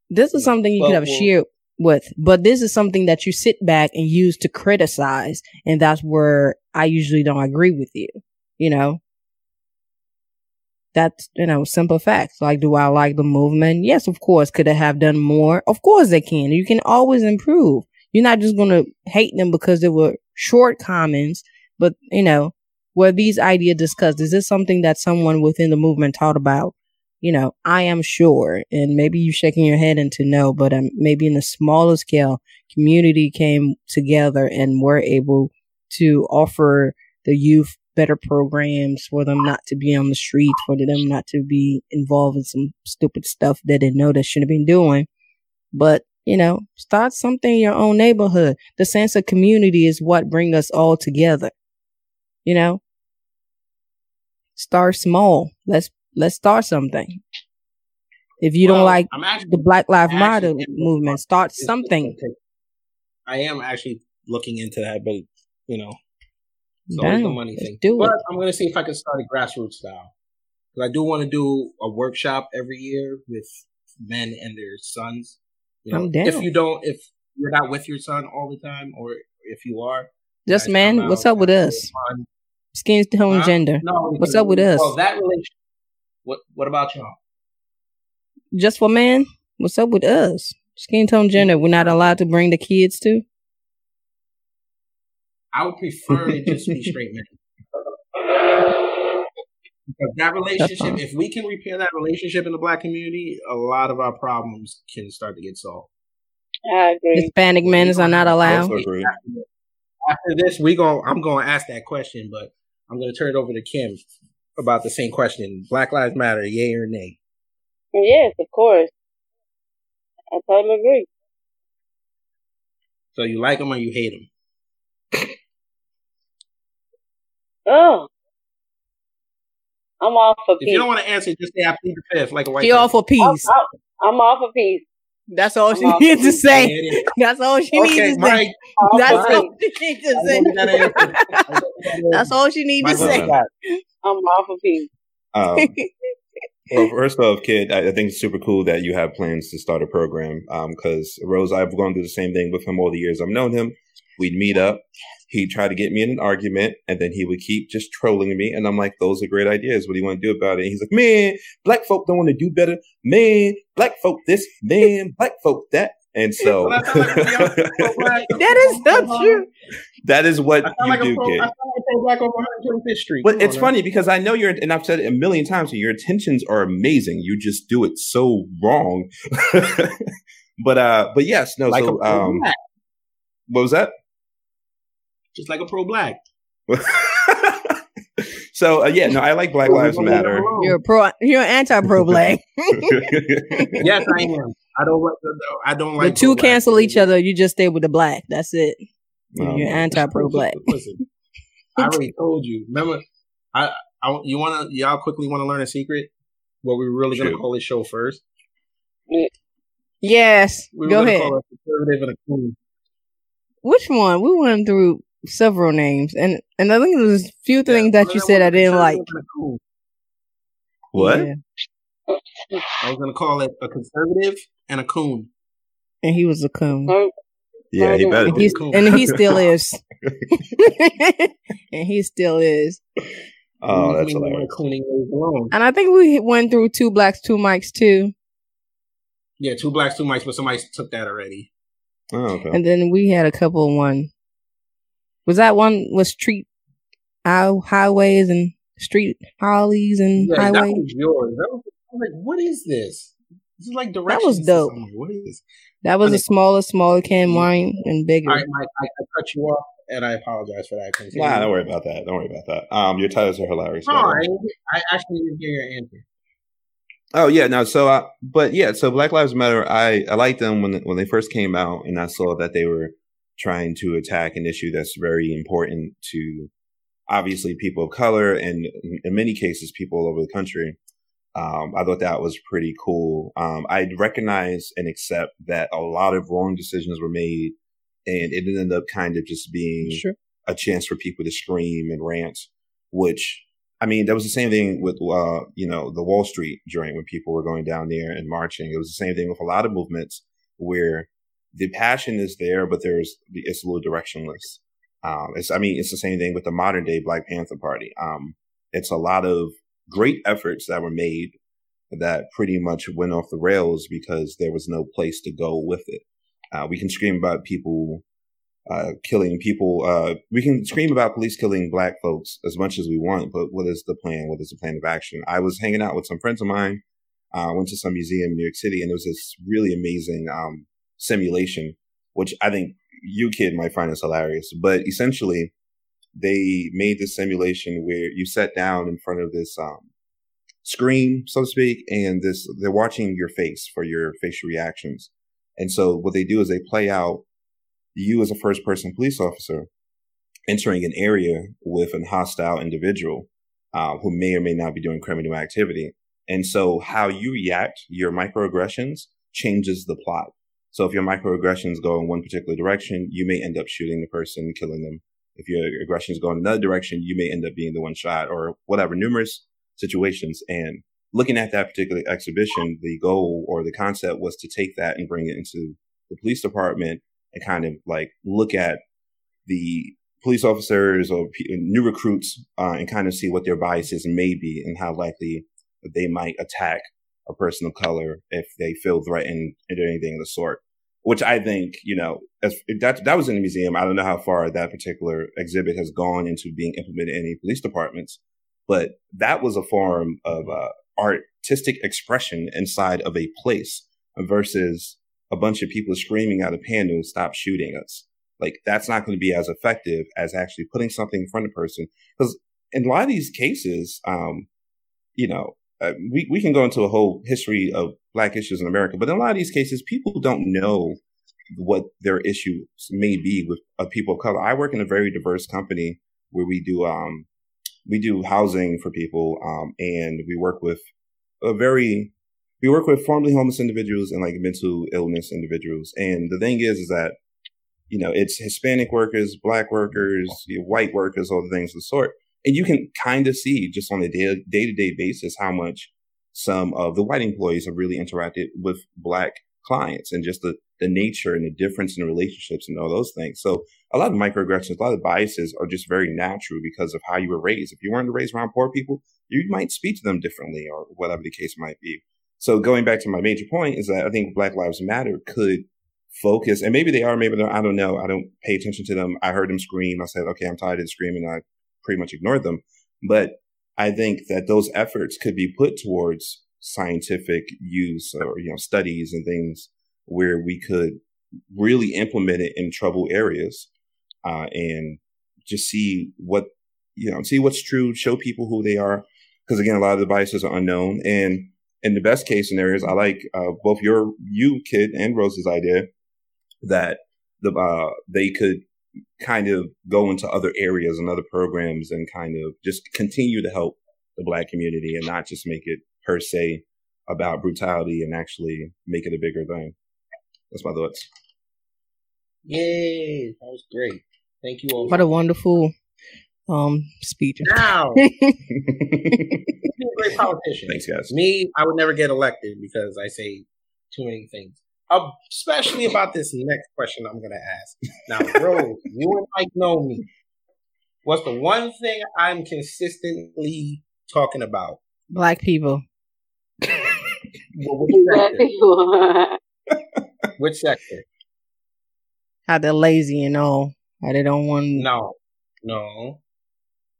S1: This is something you
S2: Well,
S1: could have
S2: well-
S1: shared with, but this is something that you sit back and use to criticize, and that's where I usually don't agree with you. You know, that's you know simple facts. Like, do I like the movement? Yes, of course. Could it have done more? Of course they can. You can always improve. You're not just gonna hate them because they were shortcomings, but you know, were these ideas discussed? Is this something that someone within the movement taught about? You know, I am sure, and maybe you're shaking your head into no, but um, maybe in the smaller scale, community came together and were able to offer the youth better programs for them not to be on the street, for them not to be involved in some stupid stuff that they know they shouldn't have been doing. But, you know, start something in your own neighborhood. The sense of community is what bring us all together. You know? Start small. Let's let's start something. If you don't like
S2: I'm actually
S1: the Black Lives Matter movement, start something.
S2: I am actually looking into that, but you know, it's the money thing.
S1: do
S2: but
S1: it.
S2: I'm gonna see if I can start a grassroots style. Because I do want to do a workshop every year with men and their sons. You know, if you don't, if you're not with your son all the time, or if you are,
S1: Just man, what's up with us? Skin tone
S2: Huh?
S1: gender.
S2: No,
S1: What's up with us?
S2: Well, that relation. What What about y'all?
S1: Just for men? What's up with us? Skin tone gender. We're not allowed to bring the kids to?
S2: I would prefer it just be straight men. Because that relationship, if we can repair that relationship in the black community, a lot of our problems can start to get solved.
S4: I agree.
S1: Hispanic men are not allowed.
S5: also.
S2: After this, we going I'm going to ask that question, but I'm going to turn it over to Kim about the same question: Black Lives Matter, yay or nay?
S4: Yes, of course. I totally agree.
S2: So you like them or you hate them?
S4: Oh, I'm all for
S2: If
S4: peace.
S2: you don't want to answer, just say I plead the fifth, like a white.
S1: She all
S2: person.
S1: for peace.
S4: I'm, I'm all for peace.
S1: That's all she needs to say.
S2: Yeah, it is.
S1: That's all she
S2: Okay,
S1: needs to say.
S2: Mike.
S4: All
S1: That's
S4: for
S1: all she needs to say.
S2: you gotta answer. I know you gotta
S1: That's all she needs to
S2: Mike,
S1: say.
S2: what
S4: I'm off for peace.
S5: Um, well, first off, kid, I, I think it's super cool that you have plans to start a program. Um because Rose, I've gone through the same thing with him all the years I've known him. We'd meet up. He'd try to get me in an argument, and then he would keep just trolling me. And I'm like, "Those are great ideas. What do you want to do about it?" And he's like, "Man, black folk don't want to do better. Man, black folk this. Man, black folk that." And so
S2: Well, that sounds like a pro-black-
S1: That is so true.
S5: that is what
S2: I
S5: you
S2: like
S5: do,
S2: pro,
S5: kid.
S2: I like a pro-black over 125th Street.
S5: But
S2: Come
S5: it's
S2: on,
S5: funny because I know you're, and I've said it a million times, your intentions are amazing. You just do it so wrong. but uh, but yes, no.
S2: like
S5: so um, what was that?
S2: Just like a pro-black.
S5: so uh, yeah, no, I like Black Lives Matter.
S1: You're a pro. You're anti-pro black.
S2: yes, I am. I don't like the. I don't like.
S1: the two
S2: pro-black.
S1: cancel each other. You just stay with the black. That's it.
S5: Um,
S1: You're anti-pro black.
S2: Listen, I already told you. Remember, I, I you want to y'all quickly want to learn a secret? What we're really gonna call this show first?
S1: Yes.
S2: We were
S1: Go ahead.
S2: Call it conservative and a coon.
S1: Which one? We went through several names, and and I think there's a few things
S2: Yeah,
S1: that you said I didn't like.
S2: conservative and a coon.
S5: what?
S1: Yeah.
S2: I was gonna call it a conservative and a coon.
S1: And he was a coon.
S5: Yeah, he better.
S1: And,
S5: be.
S1: he's,
S2: Coon.
S1: and he still is. and he still is.
S5: Oh, that's hilarious.
S2: my cooning ways alone.
S1: And I think we went through two blacks, two mics too.
S2: Yeah, two blacks, two mics, but somebody took that already.
S5: Oh, okay.
S1: And then we had a couple one. Was that one was street hi- highways and street hollies and
S2: Yeah, that
S1: highways?
S2: was yours. That was, I was like, what is this? This is like directions.
S1: That
S2: was
S1: dope.
S2: What is this?
S1: That was a
S2: Funny.
S1: smaller, smaller can wine and bigger.
S2: All right, Mike, I, I cut you off, and I apologize for that. Continue.
S5: Nah, don't worry about that. Don't worry about that. Um, your titles are hilarious.
S2: No,
S5: by the way.
S2: I, I actually didn't hear your answer.
S5: Oh yeah, no. So, uh, but yeah, so Black Lives Matter. I I liked them when when they first came out, and I saw that they were trying to attack an issue that's very important to obviously people of color and in many cases people all over the country. Um, I thought that was pretty cool. Um, I recognize and accept that a lot of wrong decisions were made and it ended up kind of just being
S1: Sure.
S5: a chance for people to scream and rant, which I mean, that was the same thing with, uh, you know, the Wall Street joint when people were going down there and marching. It was the same thing with a lot of movements where the passion is there, but there's, it's a little directionless. Um, it's, I mean, it's the same thing with the modern day Black Panther Party. Um, it's a lot of great efforts that were made that pretty much went off the rails because there was no place to go with it. Uh, we can scream about people uh, killing people. Uh, we can scream about police killing black folks as much as we want, but what is the plan? What is the plan of action? I was hanging out with some friends of mine. I uh, went to some museum in New York City, and there was this really amazing um, simulation, which I think you kid might find this hilarious. But essentially, they made this simulation where you sat down in front of this um, screen, so to speak, and this they're watching your face for your facial reactions. And so what they do is they play out you as a first person police officer entering an area with an hostile individual uh, who may or may not be doing criminal activity. And so how you react, your microaggressions changes the plot. So if your microaggressions go in one particular direction, you may end up shooting the person, killing them. If your aggressions go in another direction, you may end up being the one shot or whatever, numerous situations. And looking at that particular exhibition, the goal or the concept was to take that and bring it into the police department and kind of like look at the police officers or new recruits uh, and kind of see what their biases may be and how likely that they might attack a person of color if they feel threatened or anything of the sort. Which I think, you know, that that was in the museum. I don't know how far that particular exhibit has gone into being implemented in any police departments, but that was a form of uh, artistic expression inside of a place versus a bunch of people screaming at a panel, stop shooting us. Like that's not going to be as effective as actually putting something in front of a person. Because in a lot of these cases, um, you know, uh, we, we can go into a whole history of black issues in America, but in a lot of these cases, people don't know what their issues may be with uh, people of color. I work in a very diverse company where we do, um, we do housing for people, um, and we work with a very we work with formerly homeless individuals and like mental illness individuals. And the thing is, is that, you know, it's Hispanic workers, black workers, white workers, all the things of the sort. And you can kind of see just on a day to day basis how much some of the white employees have really interacted with black clients and just the, the nature and the difference in the relationships and all those things. So a lot of microaggressions, a lot of biases are just very natural because of how you were raised. If you weren't raised around poor people, you might speak to them differently or whatever the case might be. So going back to my major point is that I think Black Lives Matter could focus, and maybe they are, maybe they're, I don't know. I don't pay attention to them. I heard them scream. I said, okay, I'm tired of screaming. I pretty much ignored them. But I think that those efforts could be put towards scientific use or, you know, studies and things where we could really implement it in troubled areas, uh, and just see what, you know, see what's true, show people who they are. Cause again, a lot of the biases are unknown and in the best case scenarios, I like uh, both your you kid and Rose's idea that the uh, they could kind of go into other areas and other programs and kind of just continue to help the black community and not just make it per se about brutality and actually make it a bigger thing. That's my thoughts.
S2: Yay, that was great. Thank you all.
S1: What a wonderful um speech.
S2: now, be a great politician.
S5: Thanks, guys.
S2: Me, I would never get elected because I say too many things, especially about this next question I'm going to ask. Now, Rose, you and Mike know me. What's the one thing I'm consistently talking about?
S1: Black people.
S2: Well, which sector? Which sector?
S1: How they're lazy and all. How they don't want
S2: No, no.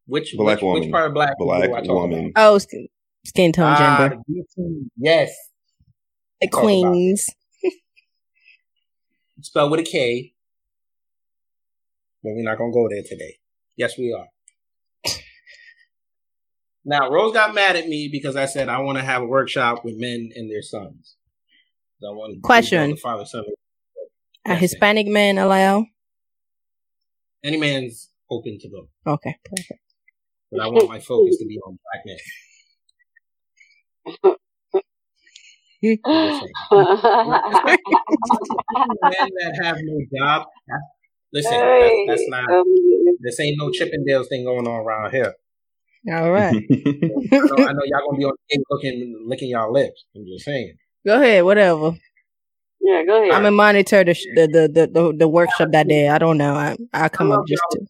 S2: Which
S5: Black
S2: which,
S5: woman.
S2: which part of black people
S5: Black
S2: do I talk
S5: woman.
S1: Oh, skin, skin tone
S2: about? Ah,
S1: gender.
S2: Yes.
S1: The
S2: talk
S1: queens.
S2: Spelled with a K. But we're not gonna go there today. Yes, we are. Now, Rose got mad at me because I said I want to have a workshop with men and their sons. I want to
S1: Question.
S2: the father son.
S1: A
S2: Yes,
S1: Hispanic man allow?
S2: Any man's open to go,
S1: Okay, perfect.
S2: but I want my focus to be on black men. men that have no job. Listen, that's, that's not. Um, this ain't no Chippendales thing going on around here.
S1: All right.
S2: I, know, I know y'all gonna be on the looking, licking y'all lips. I'm just saying.
S1: Go ahead, whatever.
S4: Yeah, go ahead.
S1: I'm gonna monitor the, sh- the, the the the the workshop that day. I don't know. I I come up just to.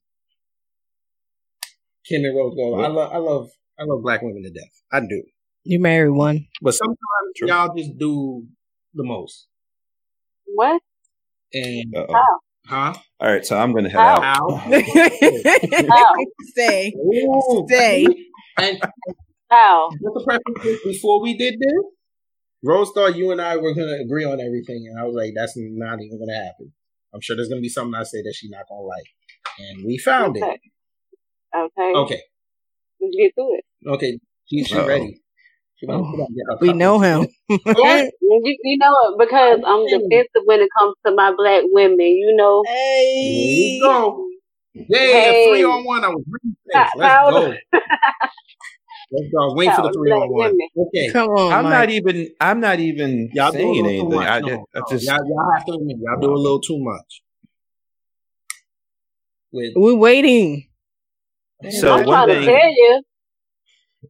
S2: Kim and Rose Gold. I love, I love, I love black women to death. I do.
S1: You marry one.
S2: But sometimes y'all just do the most.
S4: What?
S2: And
S5: Uh-oh.
S4: How?
S2: huh?
S5: All right, so I'm going to head
S4: How?
S5: out.
S4: How?
S1: Stay.
S2: Ooh.
S1: Stay.
S2: And
S4: How?
S2: what the preference is, before we did this, Rose thought you and I were gonna agree on everything, and I was like, "That's not even gonna happen." I'm sure there's gonna be something I say that she's not gonna like, and we found
S4: Okay.
S2: it.
S4: Okay.
S2: Okay,
S4: Let's get to it.
S2: okay, she's she
S5: Uh-oh.
S2: ready. She gonna- she gonna get her
S1: We know him.
S2: Okay.
S4: You, you know it because I'm defensive when it comes to my black women. You know.
S1: Hey.
S2: you go. Yeah,
S4: Hey.
S2: three on one. I was ready for
S4: How-
S2: this. Let's go. Let's go. I was waiting for the three on one.
S4: women.
S2: Okay.
S1: Come on,
S5: I'm
S1: Mike.
S5: not even. I'm not even
S2: Y'all do
S5: saying anything.
S2: much.
S5: I
S2: No,
S5: just, I just
S2: y'all, y'all have to admit, y'all do a little too much. With
S1: We're waiting.
S5: So
S4: I'm
S5: one
S4: trying to
S5: thing-
S4: tell you.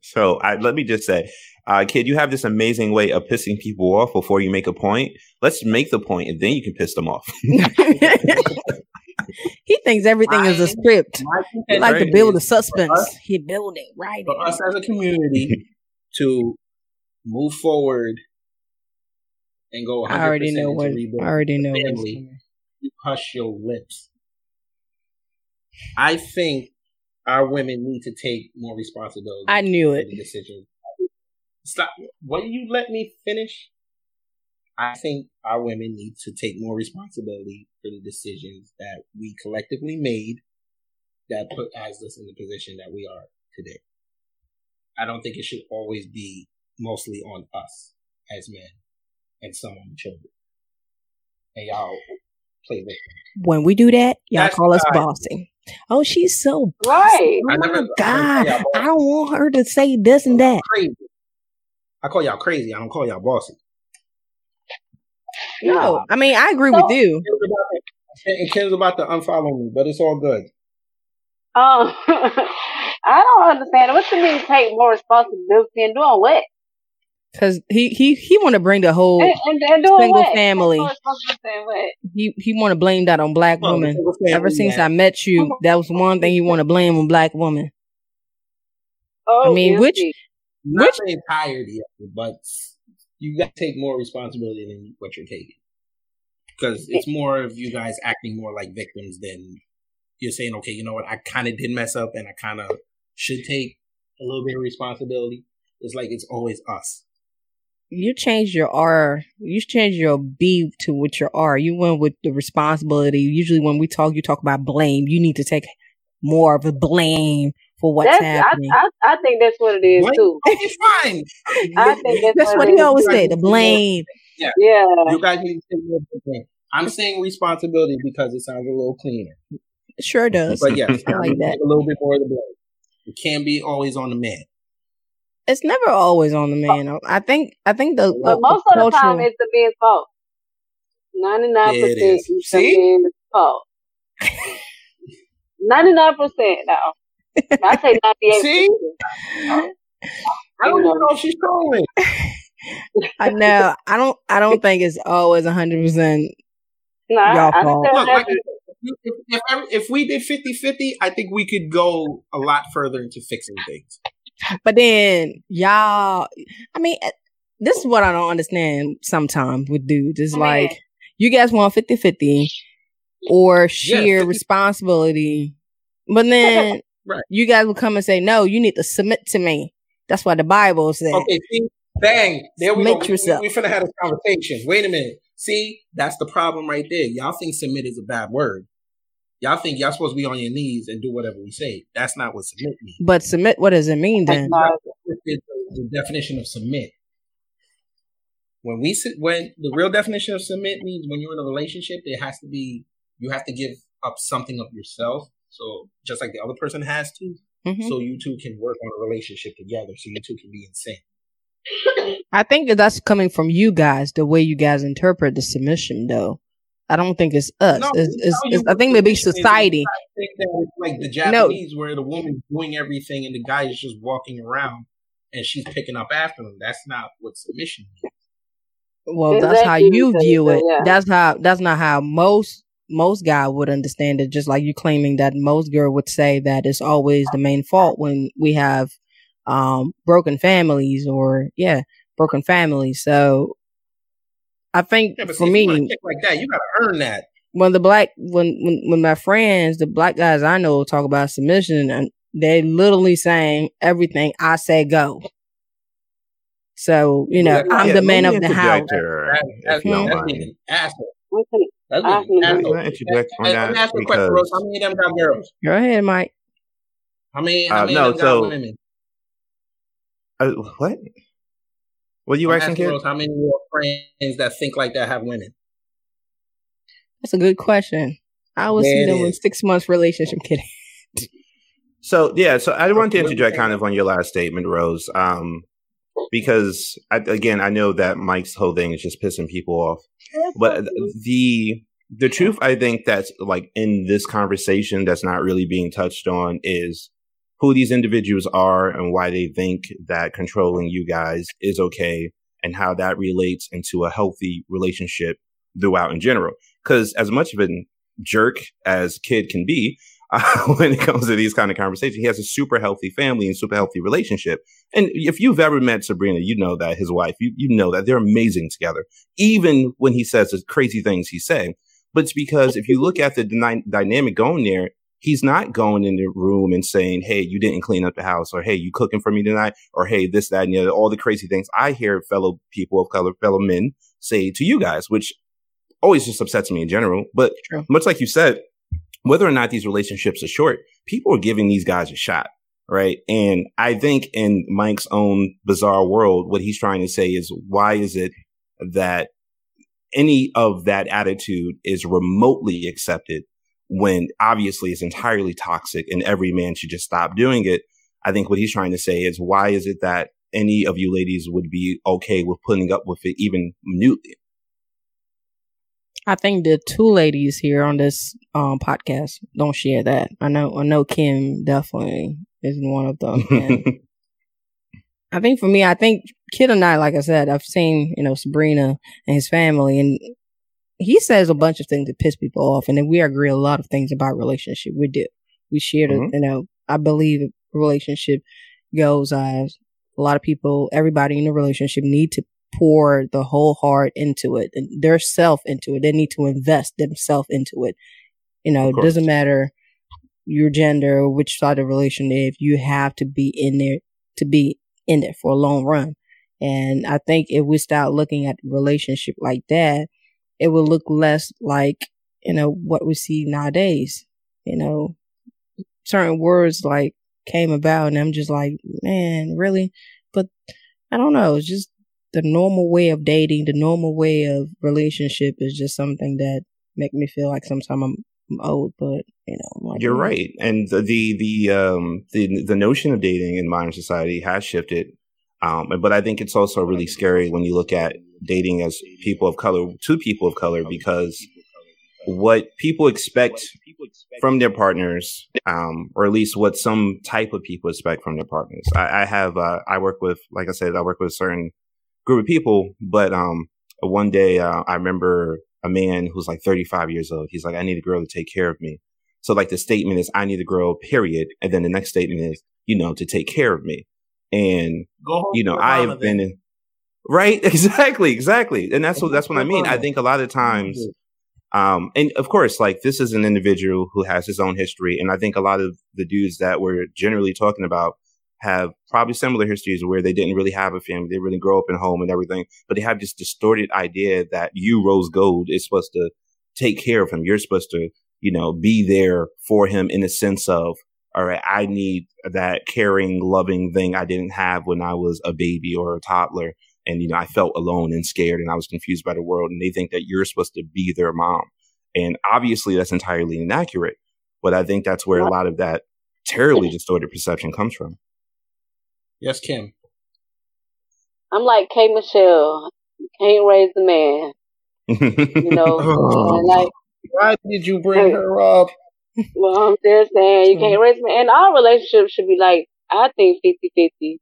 S5: So I, let me just say, uh, kid, you have this amazing way of pissing people off before you make a point. Let's make the point, and then you can piss them off.
S1: he thinks everything is a script.
S2: my
S1: He like to build a suspense. He build it right.
S2: for us as a community to move forward and go 100%
S1: I already know
S2: into
S1: what. I already know
S2: family, you hush your lips. I think our women need to take more responsibility.
S1: I knew
S2: for
S1: it.
S2: the decision. Stop. Will you let me finish? I think our women need to take more responsibility for the decisions that we collectively made that put as us in the position that we are today. I don't think it should always be mostly on us as men and some on the children. And y'all play victim.
S1: When we do that, y'all
S2: That's
S1: call us
S2: right.
S1: bossy. Oh, she's so
S4: Right.
S1: Oh
S2: I never-
S1: my
S2: I
S1: God,
S2: never-
S1: I don't want her to say this and that.
S2: Crazy. I call y'all crazy. I don't call y'all bossy.
S1: No, I mean I agree
S4: So-
S1: with you.
S2: Kim's about to- And Kim's about to unfollow me, but it's all good.
S4: Um, I don't understand. What you mean take more responsibility and doing what?
S1: Cause he he he want to bring the whole
S4: And, and, and
S1: single
S4: what?
S1: family.
S4: Take more responsibility and what?
S1: he he want to blame that on black
S2: Well,
S1: women. Ever since
S2: yeah.
S1: I met you, that was one thing he want to blame on black women.
S4: Oh,
S1: I mean, which-
S4: guilty.
S2: Not
S1: which-
S2: the entirety of it, but you got to take more responsibility than what you're taking. Because it's more of you guys acting more like victims than you're saying, okay, you know what, I kind of did mess up and I kind of should take a little bit of responsibility. It's like it's always us.
S1: You changed your R. You changed your B to what your R. You went with the responsibility. Usually, when we talk, you talk about blame. You need to take more of the blame for what's
S4: That's,
S1: happening.
S4: I, I, I think that's what it is
S2: Blame-
S4: too.
S2: Okay, fine.
S4: I think that's,
S1: That's
S4: what,
S1: what he always
S2: You guys
S1: say. The
S2: to do more-
S1: blame.
S4: Yeah.
S2: You guys need to take more blame. I'm saying responsibility because it sounds a little cleaner.
S1: It sure does.
S2: But yes,
S1: I like that.
S2: a little bit more of the blame. It can't be always on the man.
S1: It's never always on the man. I think. I think the,
S4: But
S1: the-
S4: most
S1: the
S4: of the time, it's the man's fault. Ninety nine
S2: Yeah, it
S4: percent
S2: is.
S4: is the
S2: See?
S4: man's fault. Ninety nine percent now. I say ninety eight.
S2: See? I don't even know if she's trolling.
S1: I know. I don't. I don't think it's always hundred percent.
S4: No,
S1: Y'all
S4: I
S1: fault.
S2: Look, like, if, if, if we did 50 50, I think we could go a lot further into fixing things.
S1: But then y'all, I mean, eh, this is what I don't understand sometimes with dudes. It's
S4: I mean-
S1: like you guys want 50 50 or sheer
S2: 50.
S1: responsibility, but then
S2: Right.
S1: you guys will come and say, no, you need to submit to me. That's why the Bible said.
S2: Okay, see? Bang. There we go.
S1: Submit yourself.
S2: we, we finna have this conversation. Wait a minute. See? That's the problem right there. Y'all think submit is a bad word. Y'all think y'all supposed to be on your knees and do whatever we say. That's not what submit means.
S1: But submit, what does it mean then?
S2: The, the definition of submit. When we sit, when the real definition of submit means when you're in a relationship, it has to be you have to give up something of yourself. So just like the other person has to,
S1: Mhm.
S2: so you two can work on a relationship together, so you two can be in sync.
S1: I think that's coming from you guys, the way you guys interpret the submission, though. I don't think it's us.
S2: No,
S1: it's, it's, it's, I think maybe society.
S2: I think that it's like the Japanese, where the woman's doing everything and the guy is just walking around and she's picking up after him. That's not what submission means.
S1: Well, that's how you view it.
S4: yeah.
S1: That's how. That's not how most most guy would understand it. Just like you claiming that most girl would say that it's always the main fault when we have um broken families or yeah broken families. So I think
S2: Yeah,
S1: for
S2: see, if you want a
S1: me,
S2: like that, you gotta earn that.
S1: when the black when when when my friends, the black guys I know talk about submission, and they literally saying everything I say go. So you know,
S2: Yeah,
S1: I'm
S5: Yeah,
S1: the man of the house.
S5: interject here,
S2: That- that's
S5: you don't
S2: that's
S5: mind.
S2: being an asshole.
S4: Okay.
S2: That's
S4: I can-
S2: an
S5: Can
S2: asshole.
S5: I interject on
S2: And let me
S5: that?
S2: ask you a question, Rose. How many of them got girls?
S1: Go ahead, Mike.
S2: How many? How
S5: Uh,
S2: many
S5: no,
S2: of them
S5: so-
S2: got women?
S5: uh, what? What you
S2: I'm
S5: asking,
S2: asking? Rose, how many of your friends that think like that have women?
S1: That's a good question. I was
S2: Yeah,
S1: see them in
S2: is.
S1: six months relationship. Kidding.
S5: So yeah, so I want to
S2: What you
S5: interject
S2: think?
S5: kind of on your last statement, Rose, um, because I, again, I know that Mike's whole thing is just pissing people off, but the the truth I think that's like in this conversation that's not really being touched on is who these individuals are and why they think that controlling you guys is okay and how that relates into a healthy relationship throughout in general. Because as much of a jerk as kid can be, uh, when it comes to these kind of conversations, he has a super healthy family and super healthy relationship. And if you've ever met Sabrina, you know that his wife, you, you know that they're amazing together, even when he says the crazy things he's saying. But it's because if you look at the dyna- dynamic going there, he's not going in the room and saying, Hey, you didn't clean up the house or Hey, you cooking for me tonight or Hey, this, that, and the other, all the crazy things I hear fellow people of color, fellow men say to you guys, which always just upsets me in general. But
S1: True.
S5: much like you said, whether or not these relationships are short, people are giving these guys a shot. Right. And I think in Mike's own bizarre world, what he's trying to say is why is it that any of that attitude is remotely accepted when obviously it's entirely toxic and every man should just stop doing it. I think what he's trying to say is why is it that any of you ladies would be okay with putting up with it even minutely?
S1: I think the two ladies here on this um podcast don't share that. I know. I know Kim definitely isn't one of them. I think for me, I think Kid and I, like I said, I've seen you know Sabrina and his family, and he says a bunch of things that piss people off, and then we agree a lot of things about relationship. We do. We share the,
S5: Mhm.
S1: you know, I believe a relationship goes as a lot of people, everybody in a relationship need to pour the whole heart into it and their self into it. They need to invest themselves into it. You know, it doesn't matter your gender or which side of the relationship, you have to be in there to be in it for a long run. And I think if we start looking at relationship like that, it will look less like, you know, what we see nowadays. You know, certain words like came about and I'm just like, man, really? But I don't know. It's just the normal way of dating, the normal way of relationship is just something that make me feel like sometimes I'm, I'm old, but you know, like,
S5: You're
S1: mm,
S5: right, and the the the um the the notion of dating in modern society has shifted. Um, but I think it's also really scary when you look at dating as people of color to people of color because what people expect from their partners, um, or at least what some type of people expect from their partners. I, I have uh, I work with, like I said, I work with a certain group of people, but um, one day uh, I remember a man who's like 35 years old. He's like, I need a girl to take care of me. So like the statement is, I need a girl, period. And then the next statement is, you know, to take care of me. And,
S2: Go
S5: you know, I've been in, right. Exactly. Exactly. And that's what, that's what I mean. I think a lot of times, um, and of course, like this is an individual who has his own history. And I think a lot of the dudes that we're generally talking about have probably similar histories where they didn't really have a family. They really grow up in home and everything, but they have this distorted idea that you, Rose Gold, is supposed to take care of him. You're supposed to, you know, be there for him in the sense of, all right, I need that caring, loving thing I didn't have when I was a baby or a toddler. And, you know, I felt alone and scared and I was confused by the world. And they think that you're supposed to be their mom. And obviously that's entirely inaccurate. But I think that's where a lot of that terribly distorted perception comes from.
S2: Yes, Kim.
S4: I'm like K Michelle. You can't raise a man. You know, and like
S2: Why did you bring her up?
S4: well, I'm just saying you can't raise a man. And our relationship should be like I think 50-50.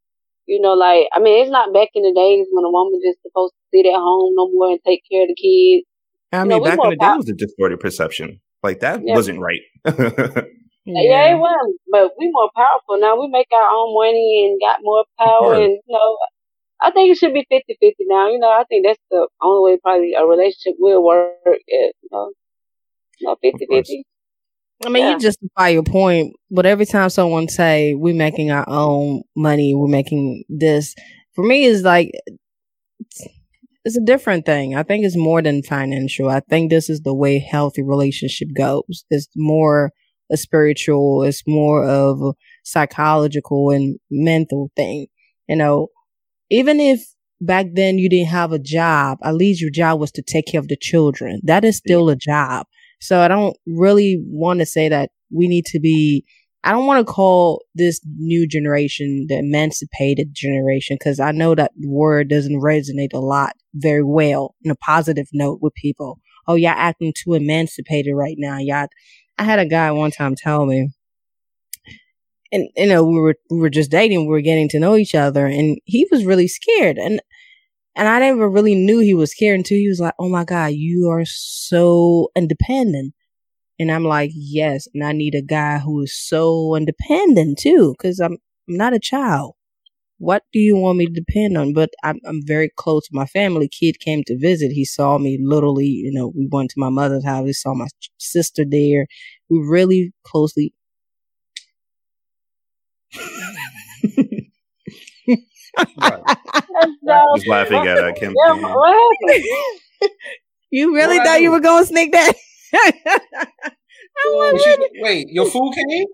S4: You know, like I mean, it's not back in the days when a woman just supposed to sit at home no more and take care of the kids.
S5: I
S4: You
S5: mean,
S4: know,
S5: back in the day, it was a distorted perception. Like that
S4: Yeah.
S5: wasn't right.
S4: Yeah, it was, but we more powerful now. We make our own money and got more power,
S5: Sure.
S4: and you know, I think it should be 50-50 now. You know, I think that's the only way probably a relationship will work. Is, you know, you know, 50-50.
S1: I mean,
S4: Yeah.
S1: you justify your point, but every time someone say we're making our own money, we're making this, for me, it's like it's, it's a different thing. I think it's more than financial. I think this is the way healthy relationship goes. It's more a spiritual. It's more of a psychological and mental thing. You know, even if back then you didn't have a job, at least your job was to take care of the children. That is still a job. So I don't really want to say that we need to be, I don't want to call this new generation the emancipated generation because I know that word doesn't resonate a lot very well in a positive note with people. Oh, y'all acting too emancipated right now. Y'all, I had a guy one time tell me, and you know, we were, we were just dating, we were getting to know each other and he was really scared. And and I never really knew he was scared until he was like, "Oh my god, you are so independent." And I'm like, "Yes." And I need a guy who is so independent too, because I'm I'm not a child. What do you want me to depend on? But I'm I'm very close to my family. Kid came to visit. He saw me literally. You know, we went to my mother's house. He saw my sister there. We really closely.
S2: Right.
S4: So,
S5: Just laughing at uh, Kim.
S4: yeah,
S1: you really
S2: What
S1: thought you were going to sneak that? I'm like,
S2: Did she- wait, your food came?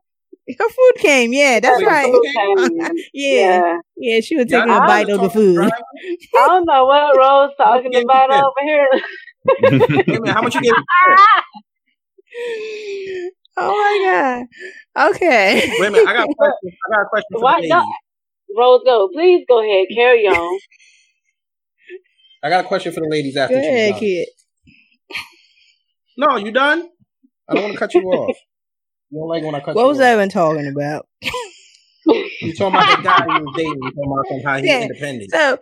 S1: Her food came. Yeah, that's
S2: Wait,
S1: right. Yeah,
S4: Yeah.
S1: yeah. She was
S2: Y'all-
S1: taking a bite of the food.
S2: drive?
S4: I don't know what Rose talking about over here.
S2: Wait a how much you gave?
S1: oh my god. Okay.
S2: Wait a minute, I got a question. I got a question for
S4: Why
S2: the
S4: not?
S2: ladies.
S4: Rose, go. Please go ahead. Carry on.
S2: I got a question for the ladies after
S1: Go
S2: she's
S1: ahead, kid.
S2: No, you done? I don't want to cut you off. You don't like when I cut
S1: What
S2: you
S1: was
S2: off.
S1: Evan talking about?
S2: You talking about the guy you was dating? You talking about some how he's
S1: Yeah.
S2: independent?
S1: So,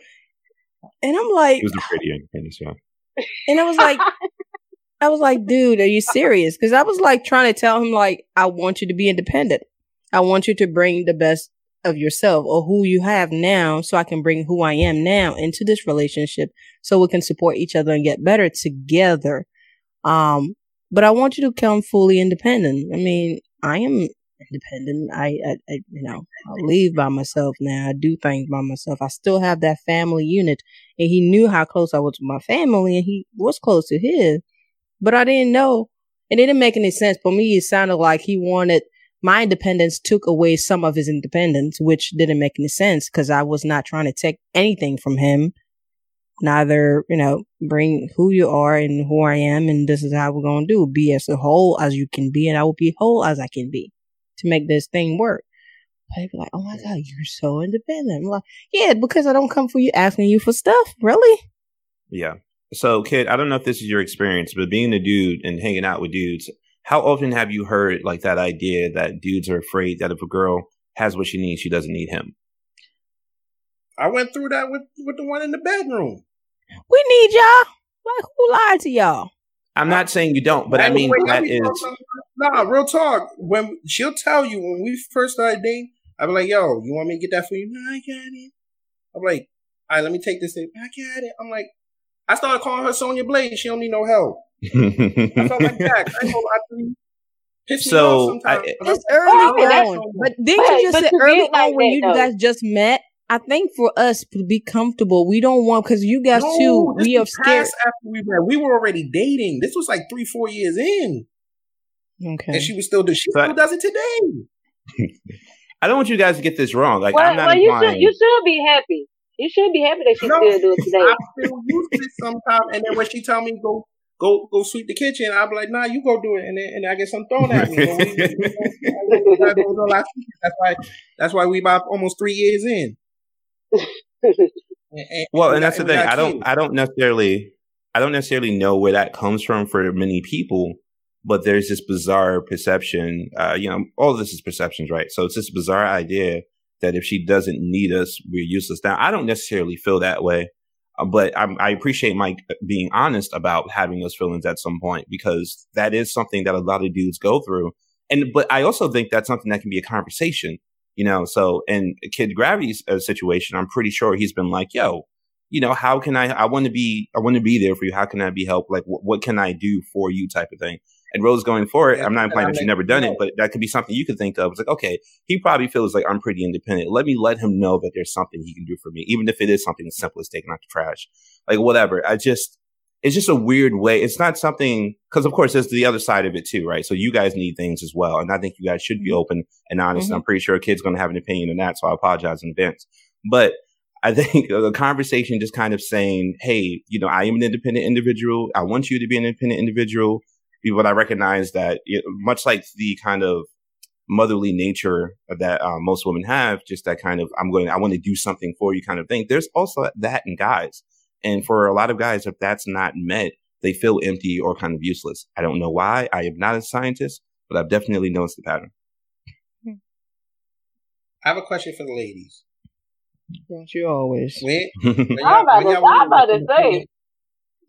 S1: and I'm like,
S5: He was pretty independent, yeah.
S1: and I was like, I was like, dude, are you serious? Because I was like trying to tell him, like, I want you to be independent. I want you to bring the best of yourself or who you have now so I can bring who I am now into this relationship so we can support each other and get better together. Um, but I want you to come fully independent. I mean, I am independent. I, I, I you know, I leave by myself now. I do things by myself. I still have that family unit and he knew how close I was to my family and he was close to his, but I didn't know. and It didn't make any sense. For me, it sounded like he wanted my independence took away some of his independence, which didn't make any sense because I was not trying to take anything from him. Neither, you know, bring who you are and who I am, and this is how we're gonna do. Be as whole as you can be, and I will be whole as I can be to make this thing work. But people like, oh my god, you're so independent. I'm like, yeah, because I don't come for you asking you for stuff, really.
S5: Yeah. So, kid, I don't know if this is your experience, but being a dude and hanging out with dudes, how often have you heard like that idea that dudes are afraid that if a girl has what she needs, she doesn't need him?
S2: I went through that with with the one in the bedroom.
S1: We need y'all. Like, who lied to y'all?
S5: I'm not saying you don't, but I
S2: Wait,
S5: mean
S2: wait,
S5: that
S2: let me
S5: is.
S2: Nah, real talk. When she'll tell you when we first started dating, I'll be like, "Yo, you want me to get that for you?" No, I got it. I'm like, "All right, let me take this in." I got it. I'm like, I started calling her Sonya Blade. She don't need no help. I felt like Jack. I know I do. Piss me
S5: So,
S2: off sometimes.
S5: I-
S1: It's early
S4: Well, oh,
S1: on. But didn't you just
S4: but
S1: say early
S4: be like
S1: on when you guys just met? I think for us to be comfortable, we don't want because you guys
S2: No,
S1: too. We are scared.
S2: After we met, we were already dating. This was like three, four years in,
S1: Okay.
S2: and she was still doing. She
S5: But-
S2: still does it today.
S5: I don't want you guys to get this wrong. Like
S4: well,
S5: I'm not
S4: well, you
S5: implying.
S4: should you should be happy. You should be happy that she
S2: No,
S4: still do it today.
S2: I still use it sometimes, and then when she tell me go go go sweep the kitchen, I'll be like, Nah, you go do it, and then and I get some thrown at me. That's why that's why we about almost three years in.
S5: Well, and that's the thing. I don't. I don't necessarily. I don't necessarily know where that comes from for many people, but there's this bizarre perception. Uh, you know, all of this is perceptions, right? So it's this bizarre idea that if she doesn't need us, we're useless. Now, I don't necessarily feel that way, uh, but I'm, I appreciate Mike being honest about having those feelings at some point because that is something that a lot of dudes go through. And but I also think that's something that can be a conversation. You know, so in Kid Gravity's uh, situation, I'm pretty sure he's been like, "Yo, you know, how can I? I want to be, I want to be there for you. How can I be helped? Like, wh- what can I do for you? Type of thing. And Rose going forward,
S2: Yeah,
S5: I'm not implying that you've never done it, but that could be something you could think of. It's like, okay, he probably feels like I'm pretty independent. Let me let him know that there's something he can do for me, even if it is something as simple as taking out the trash, like whatever. I just, it's just a weird way. It's not something because, of course, there's the other side of it too, right? So you guys need things as well, and I think you guys should be open and honest. And I'm pretty sure a kid's going to have an opinion on that, so I apologize in advance. But I think the conversation just kind of saying, "Hey, you know, I am an independent individual. I want you to be an independent individual." But I recognize that, it, much like the kind of motherly nature that uh, most women have, just that kind of "I'm going, I want to do something for you" kind of thing. There's also that in guys, and for a lot of guys, if that's not met, they feel empty or kind of useless. I don't know why. I am not a scientist, but I've definitely noticed the pattern.
S2: I have a question for the ladies.
S1: Don't you always?
S2: When, when
S4: I'm about to, I'm about to say.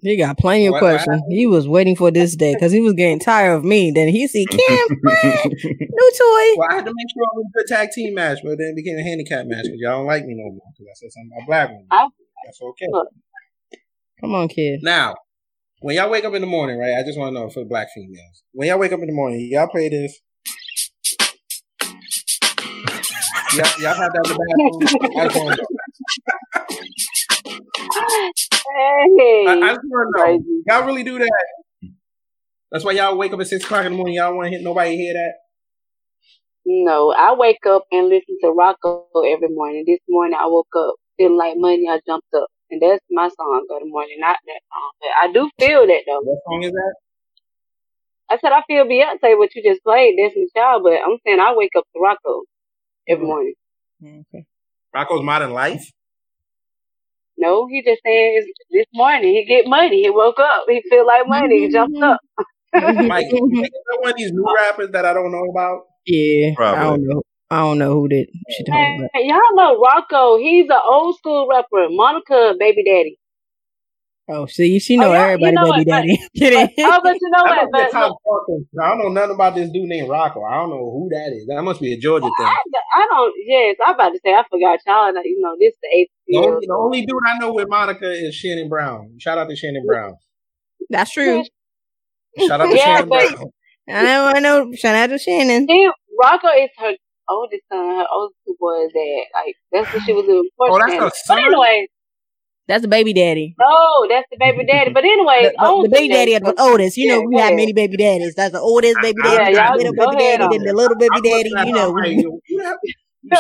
S1: He got plenty of
S2: What- what
S1: questions. He was waiting for this day because he was getting tired of me. Then he see Kim, friend, new toy.
S2: Well, I had to make sure it was a good tag team match, but then it became a handicap match because y'all don't like me no more because I said something about black women.
S4: I-
S2: That's okay.
S4: Look.
S1: Come on, kid.
S2: Now, when y'all wake up in the morning, right? I just want to know for the black females. When y'all wake up in the morning, y'all play this. y'all, y'all have that in the bathroom. I just want to know.
S4: Hey,
S2: I, I just want to know. Y'all really do that? That's why y'all wake up at six o'clock in the morning. Y'all want to hit nobody hear that?
S4: No, I wake up and listen to Rocko every morning. This morning I woke up feeling like money. I jumped up, and that's my song of the morning, not that song. But I do feel that though.
S2: What song is that?
S4: I said I feel Beyonce what you just played, Destiny Child, but I'm saying I wake up to Rocko every
S2: Mhm.
S4: morning.
S1: Okay.
S2: Rocko's Modern Life.
S4: No, he just saying it's, this morning he get money. He woke up, he feel like money. He jumped up.
S2: Mike, you think it's one of these new rappers that I don't know about?
S1: Yeah, I don't know. I don't know who did she talking
S4: Man,
S1: about.
S4: y'all know Rocko. He's an old school rapper. Monica, baby daddy.
S1: Oh, see, she oh, know
S4: Oh, yeah,
S1: everybody,
S4: you know
S1: baby
S4: what,
S1: daddy. Kidding.
S4: Oh, but you know
S2: That
S4: what?
S2: must be
S4: But
S2: top
S4: look,
S2: fucking- I don't know nothing about this dude named Rocko. I don't know who that is. That must be a Georgia thing.
S4: I, I don't. Yes, I'm about to say I forgot y'all. know, You know, this the eighth
S2: The only, the only dude I know with Monica is Shannon Brown. Shout out to Shannon Brown.
S1: That's true.
S2: Shout out to
S4: Yeah,
S2: Shannon
S4: but-
S2: Brown.
S1: I know. I know. Shout out to Shannon.
S4: She, Rocko is her oldest son. Her oldest two boys. That like that's what she was doing.
S2: Oh, that's her
S4: But
S2: son?
S4: anyway,
S1: That's the baby daddy.
S4: no, that's the baby daddy. But anyway,
S1: The, the- the baby daddy is the oldest. You know,
S4: Yeah,
S1: we have many baby daddies. That's the oldest baby
S2: Yeah,
S1: daddy,
S4: y'all
S1: the middle
S4: go
S1: baby daddy,
S4: on
S1: then the little baby
S2: I'm
S1: daddy. You know,
S2: like, you have-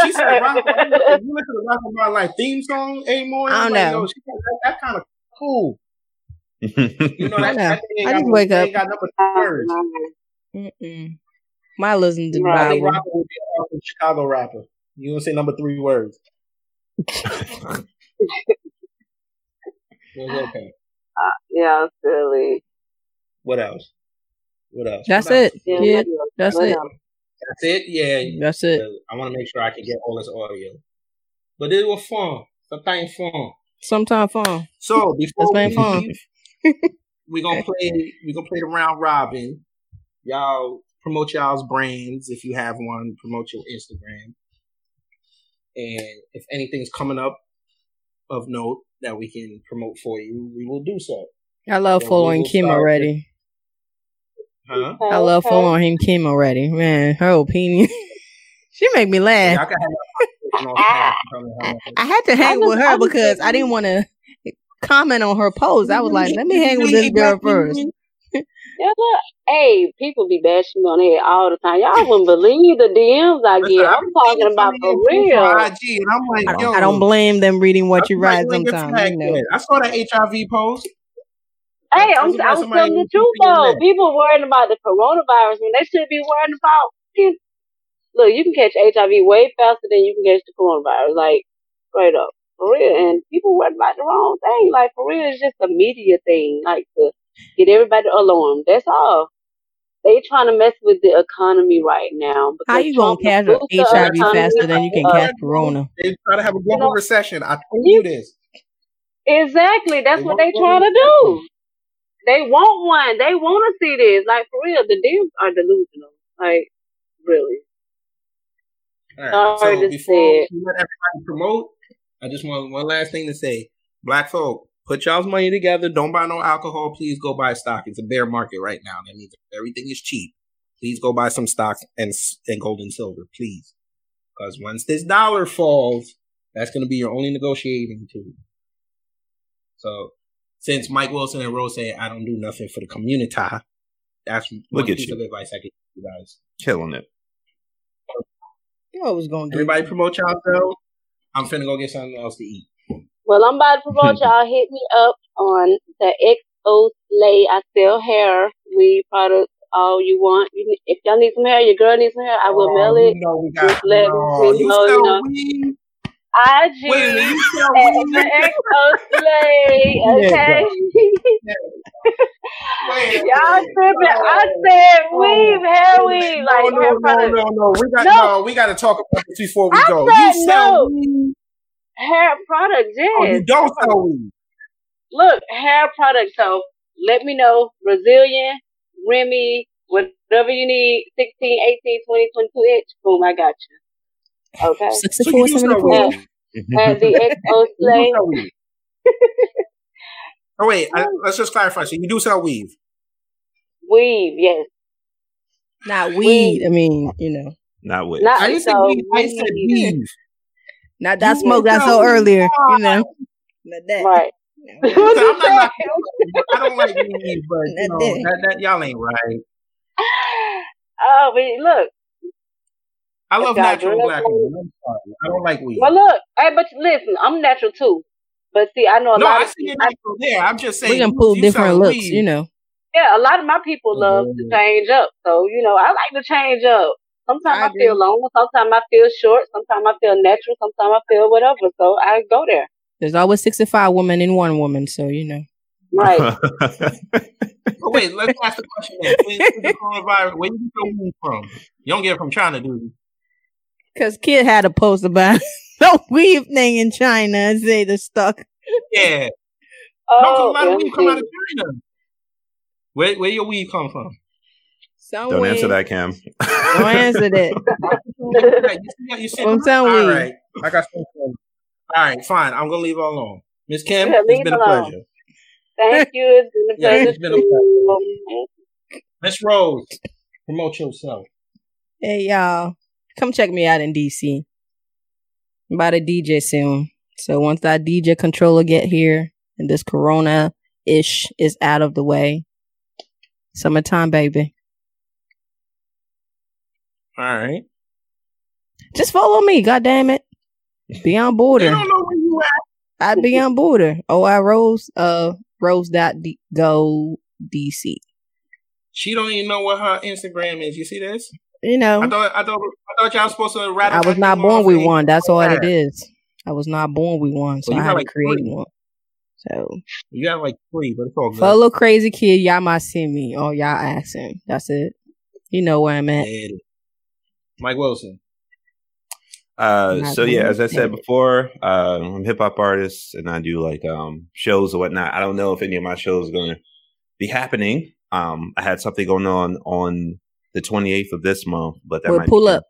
S2: she said Rocko. If you listen to Rocko My Life theme song anymore,
S1: I don't
S2: like,
S1: know.
S2: yo, she, that, that kind of cool. You know,
S1: I
S2: that,
S1: know.
S2: that thing
S1: I
S2: got,
S1: just
S2: no-
S1: wake up.
S2: got number two oh, words.
S1: Mm-mm. My listen to the
S4: Right.
S2: I think
S1: Bible.
S2: Rocko would be an awesome Chicago rapper. You don't say number three words. It was okay.
S4: Yeah, silly.
S2: What else? What else?
S1: That's
S2: What else?
S1: it.
S4: Yeah,
S1: Kid.
S4: what?
S1: That's
S4: What
S1: it.
S2: That's it. Yeah.
S1: That's it.
S2: Uh, I want to make sure I can get all this audio. But it was fun. Sometimes fun.
S1: Sometime fun.
S2: So before
S1: That's
S2: we
S1: been fun.
S2: leave, we gonna play. We gonna play the round robin. Y'all promote y'all's brands if you have one. Promote your Instagram, and if anything's coming up of note that we can promote for you, we will do so.
S1: I love
S2: So
S1: following Kim
S2: start
S1: already.
S2: Huh?
S1: I love following him Kim already. Man, her opinion. she make me laugh.
S2: Y'all can have y'all on Snap and tell me how much-
S1: I had to hang with her because I didn't want to comment on her post. I was like, let me hang with this girl first.
S4: Yeah, look, hey, people be bashing me on here all the time. Y'all wouldn't believe the DMs I get.
S2: I've
S4: I'm talking about
S2: some
S4: for
S2: of your posts
S4: real.
S2: IG, and I'm like,
S1: I,
S2: yo,
S1: I don't blame them reading what you
S2: I
S1: write
S2: you're
S1: sometimes. You know.
S2: I saw that HIV post.
S4: Hey, I'm,
S2: about
S4: I'm telling the truth though.
S2: neck.
S4: People worrying about the coronavirus when they should be worrying about. Look, you can catch HIV way faster than you can catch the coronavirus. Like straight up. for real. And people worry about the wrong thing. Like for real, it's just a media thing, like to get everybody alarmed. That's all. They trying to mess with the economy right now.
S1: How you gonna
S4: Trump
S1: catch
S4: approved the
S1: HIV
S4: economy,
S1: faster than you can
S4: uh,
S1: catch corona?
S2: They try to have a global
S4: know-
S2: recession. I told you this.
S4: Exactly. That's
S2: They
S4: what they trying to do. They want one. They want to see this. Like for real, the deals are delusional. Like really.
S2: All right.
S4: Sorry
S2: So
S4: to
S2: before
S4: say
S2: we let everybody promote, I just want one last thing to say. Black folk, put y'all's money together. Don't buy no alcohol. Please go buy stock. It's a bear market right now. That means everything is cheap. Please go buy some stocks and and gold and silver, please. Because once this dollar falls, that's going to be your only negotiating tool. So, since Mike Wilson and Rose say I don't do nothing for the community, that's one
S5: Look at
S2: piece
S5: you.
S2: of advice I give you guys.
S5: Killing it.
S1: You always gonna get
S2: Everybody promote yourself. I'm finna go get something else to eat.
S4: Well, I'm about to promote y'all. Hit me up on the XO Slay. I sell hair, weave products, all you want. You, if y'all need some hair, your girl needs some hair, I will
S2: Oh,
S4: mail
S2: you
S4: it.
S2: know we got.
S4: Just let
S2: no,
S4: me
S2: you
S4: know, you know.
S2: weed?
S4: IG
S2: Wait you sell
S4: at the XO Slay. Okay.
S2: Wait
S4: y'all tripping. I said weave, hair weave,
S2: no,
S4: like
S2: no,
S4: hair
S2: no,
S4: products.
S2: no, no. We got
S4: No.
S2: no. We got to talk about this before we
S4: I
S2: go.
S4: said
S2: You sell
S4: no.
S2: weed?
S4: Hair products,
S2: Oh, you don't sell weed.
S4: Look, hair products. So let me know. Brazilian, Remy, whatever you need, 16, 18, 20, 22 inch. Boom, I got you. Okay.
S2: So
S1: sixty-four,
S2: you do sell
S1: seventy-four.
S2: weed.
S4: At the XO
S2: You do sell weed. Oh wait, I, let's just clarify. So you do sell weave.
S4: Weave, yes.
S1: Not weed. I mean, you know,
S5: Not with.
S4: Not
S2: I didn't say
S4: so
S2: weed. I said
S4: weave.
S2: Weave.
S1: not that
S2: You
S1: smoke
S2: went
S1: I saw
S2: down.
S1: earlier. You know, not that.
S4: Right.
S2: So I'm
S4: you
S2: not I don't like weed, but you
S1: Not
S2: know
S1: that.
S2: that, that y'all ain't right.
S4: Oh, but look.
S2: I love natural black women. I'm sorry. I don't like weed.
S4: Well, look. Hey, but listen, I'm natural too. But see, I know a
S2: no,
S4: lot
S2: I
S4: of
S2: see your
S4: I,
S2: natural there. I'm just saying
S1: We can pull
S2: you
S1: different
S2: selling
S1: looks.
S2: weed.
S1: You know,
S4: yeah, a lot of my people love to
S2: Mhm.
S4: change up. So you know, I like to change up. Sometimes
S1: I
S4: I, feel
S1: agree.
S4: long, sometimes I feel short, sometimes I feel natural, sometimes I feel whatever. So I go there.
S1: there's always sixty-five women in one woman. So you know,
S4: Right.
S2: But wait, let's ask the question then. The coronavirus, where you get your weed from? You don't get it from China, do you?
S1: because kid had a post about the weave thing in China and say the stuck.
S2: Yeah. No, 'cause
S4: Oh,
S2: a lot of weed come out of China. Where where your weed come from?
S1: Somewhere.
S5: Don't answer that, Cam.
S1: Don't answer that.
S2: Hey, you see- you see-
S1: From some
S2: All
S1: weed.
S2: right. I got some. All right, fine. I'm gonna leave it alone. Miss Kim,
S4: Yeah,
S2: it's
S4: leave
S2: been a
S4: alone.
S2: pleasure.
S4: Thank you. It's been a
S2: Yeah,
S4: pleasure.
S2: it's been a
S4: too.
S2: Miss Rose, promote yourself.
S1: Hey y'all, come check me out in DC. I'm about to DJ soon. So once that DJ controller get here and this Corona ish is out of the way, summertime baby.
S2: All right.
S1: Just follow me, god damn it. Beyond on
S2: They
S1: border.
S2: don't know where you at.
S1: I'd be on border. Oh, I rose uh rose dot D- go DC.
S2: She don't even know what her Instagram is. You see this?
S1: You know,
S2: I thought I thought I thought y'all supposed to rattle.
S1: I was not born
S2: off
S1: with
S2: and-
S1: one. That's all it
S2: Yeah.
S1: I was not born with one, so
S2: Well, you
S1: I had
S2: like
S1: to create
S2: three.
S1: one. So
S2: You got like three, but it's all good.
S1: for a little crazy kid, y'all might see me or y'all asking. That's it. You know where I'm at.
S2: Yeah. Mike Wilson.
S5: Uh, so yeah, as I said before, uh, I'm a hip hop artist and I do like um shows or whatnot. I don't know if any of my shows are going to be happening. Um, I had something going on on the 28th of this month, but that
S1: Well,
S5: might
S1: pull
S5: be
S1: up.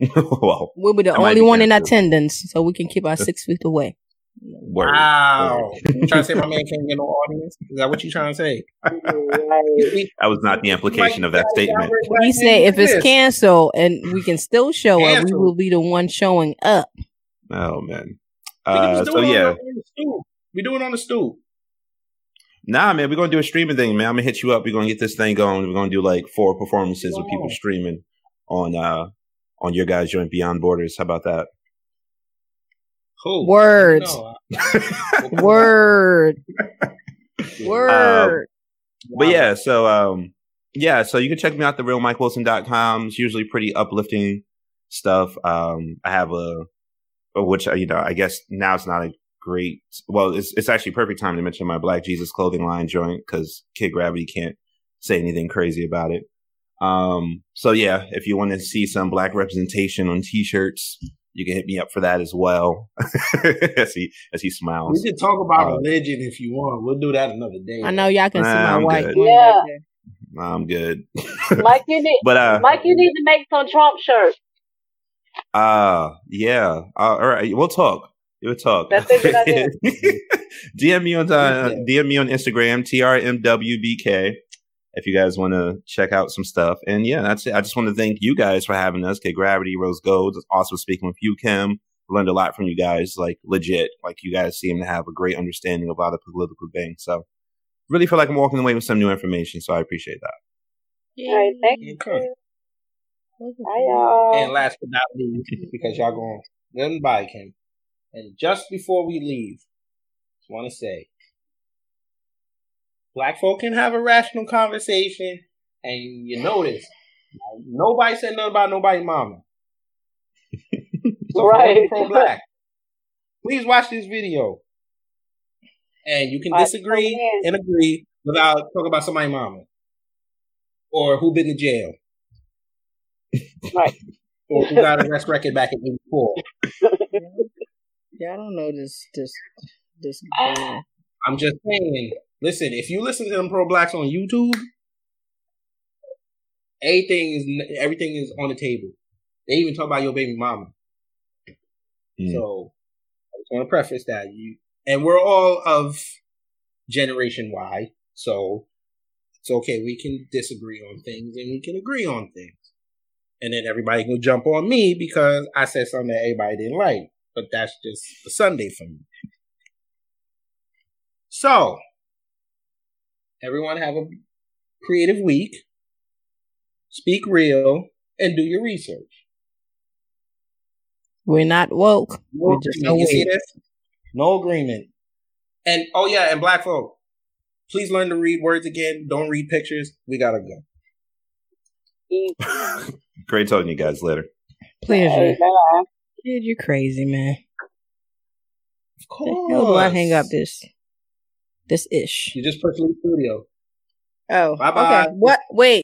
S5: well,
S1: We'll be the only
S5: be
S1: one in attendance, so we can keep our six feet away.
S5: Word.
S2: Wow.
S5: word.
S2: You trying to say my man can't get no audience? Is that what you trying to say?
S4: Right.
S5: that was not the implication of that statement.
S1: We say if it's canceled and we can still show up, we will be the one showing up.
S5: Oh man.
S2: We
S5: Uh,
S2: do
S5: so
S2: it on
S5: yeah,
S2: the- on. We do it on the stoop.
S5: nah, man, we're gonna do a streaming thing, man. I'm gonna hit you up. We're gonna get this thing going. We're gonna do like four performances with people streaming on uh on your guys' joint Beyond Borders. How about that?
S2: Cool.
S1: Words.
S2: No, I-
S1: Word.
S5: Uh,
S1: Word.
S5: But yeah, so um yeah, so you can check me out the real realmikewilson.com. It's usually pretty uplifting stuff. Um I have a which uh, you know, I guess now it's not a great. Well, it's it's actually perfect time to mention my Black Jesus clothing line joint because Kid Gravity can't say anything crazy about it. Um, so yeah, if you want to see some black representation on t-shirts, you can hit me up for that as well. as he as he smiles.
S2: We can talk about uh, religion if you want. We'll do that another day.
S1: I know y'all can nah, see my
S5: I'm
S1: white.
S5: good.
S4: Yeah.
S5: Nah, I'm good.
S4: Mike, you need.
S5: but uh,
S4: Mike, you need to make some Trump shirts.
S5: Uh yeah. Uh, all right, we'll talk. We'll talk.
S4: That's a good idea.
S5: DM me on uh, DM me on Instagram, trmwbk if you guys want to check out some stuff. And yeah, that's it. I just want to thank you guys for having us. Kid Gravity, Rose Gold, also speaking with you, Kim. Learned a lot from you guys, like legit. Like you guys seem to have a great understanding of a lot of political things. So really feel like I'm walking away with some new information. So I appreciate that.
S4: All right, thank you.
S2: Okay.
S4: Bye, y'all.
S2: Uh, and last but not least, because y'all going nothing by Kim. And just before we leave, just want to say Black folk can have a rational conversation, and you notice nobody said nothing about nobody's mama.
S4: so right.
S2: Pro black. Please watch this video, and you can disagree and agree without talking about somebody's mama or who been to jail.
S4: Right.
S2: or who got a arrest record back in '84.
S1: Yeah, I don't know this this this.
S2: I'm just saying Listen, if you listen to them pro blacks on YouTube, everything is everything is on the table. They even talk about your baby mama. Mm. So I just want to preface that you and we're all of Generation Y, so it's okay. We can disagree on things and we can agree on things. And then everybody can jump on me because I said something that everybody didn't like. But that's just a Sunday for me. So Everyone have a creative week. Speak real and do your research.
S1: We're not woke.
S2: No
S1: We're just
S2: agreement. You see this? No agreement. And oh yeah, and black folk, please learn to read words again. Don't read pictures. We gotta go.
S5: Great talking to you guys later.
S1: Pleasure. Dude, you're crazy, man.
S2: Of course.
S1: The hell do I hang up this? This ish.
S2: You just put Leaf Studio.
S1: Oh,
S2: bye bye.
S1: Okay. What? Wait.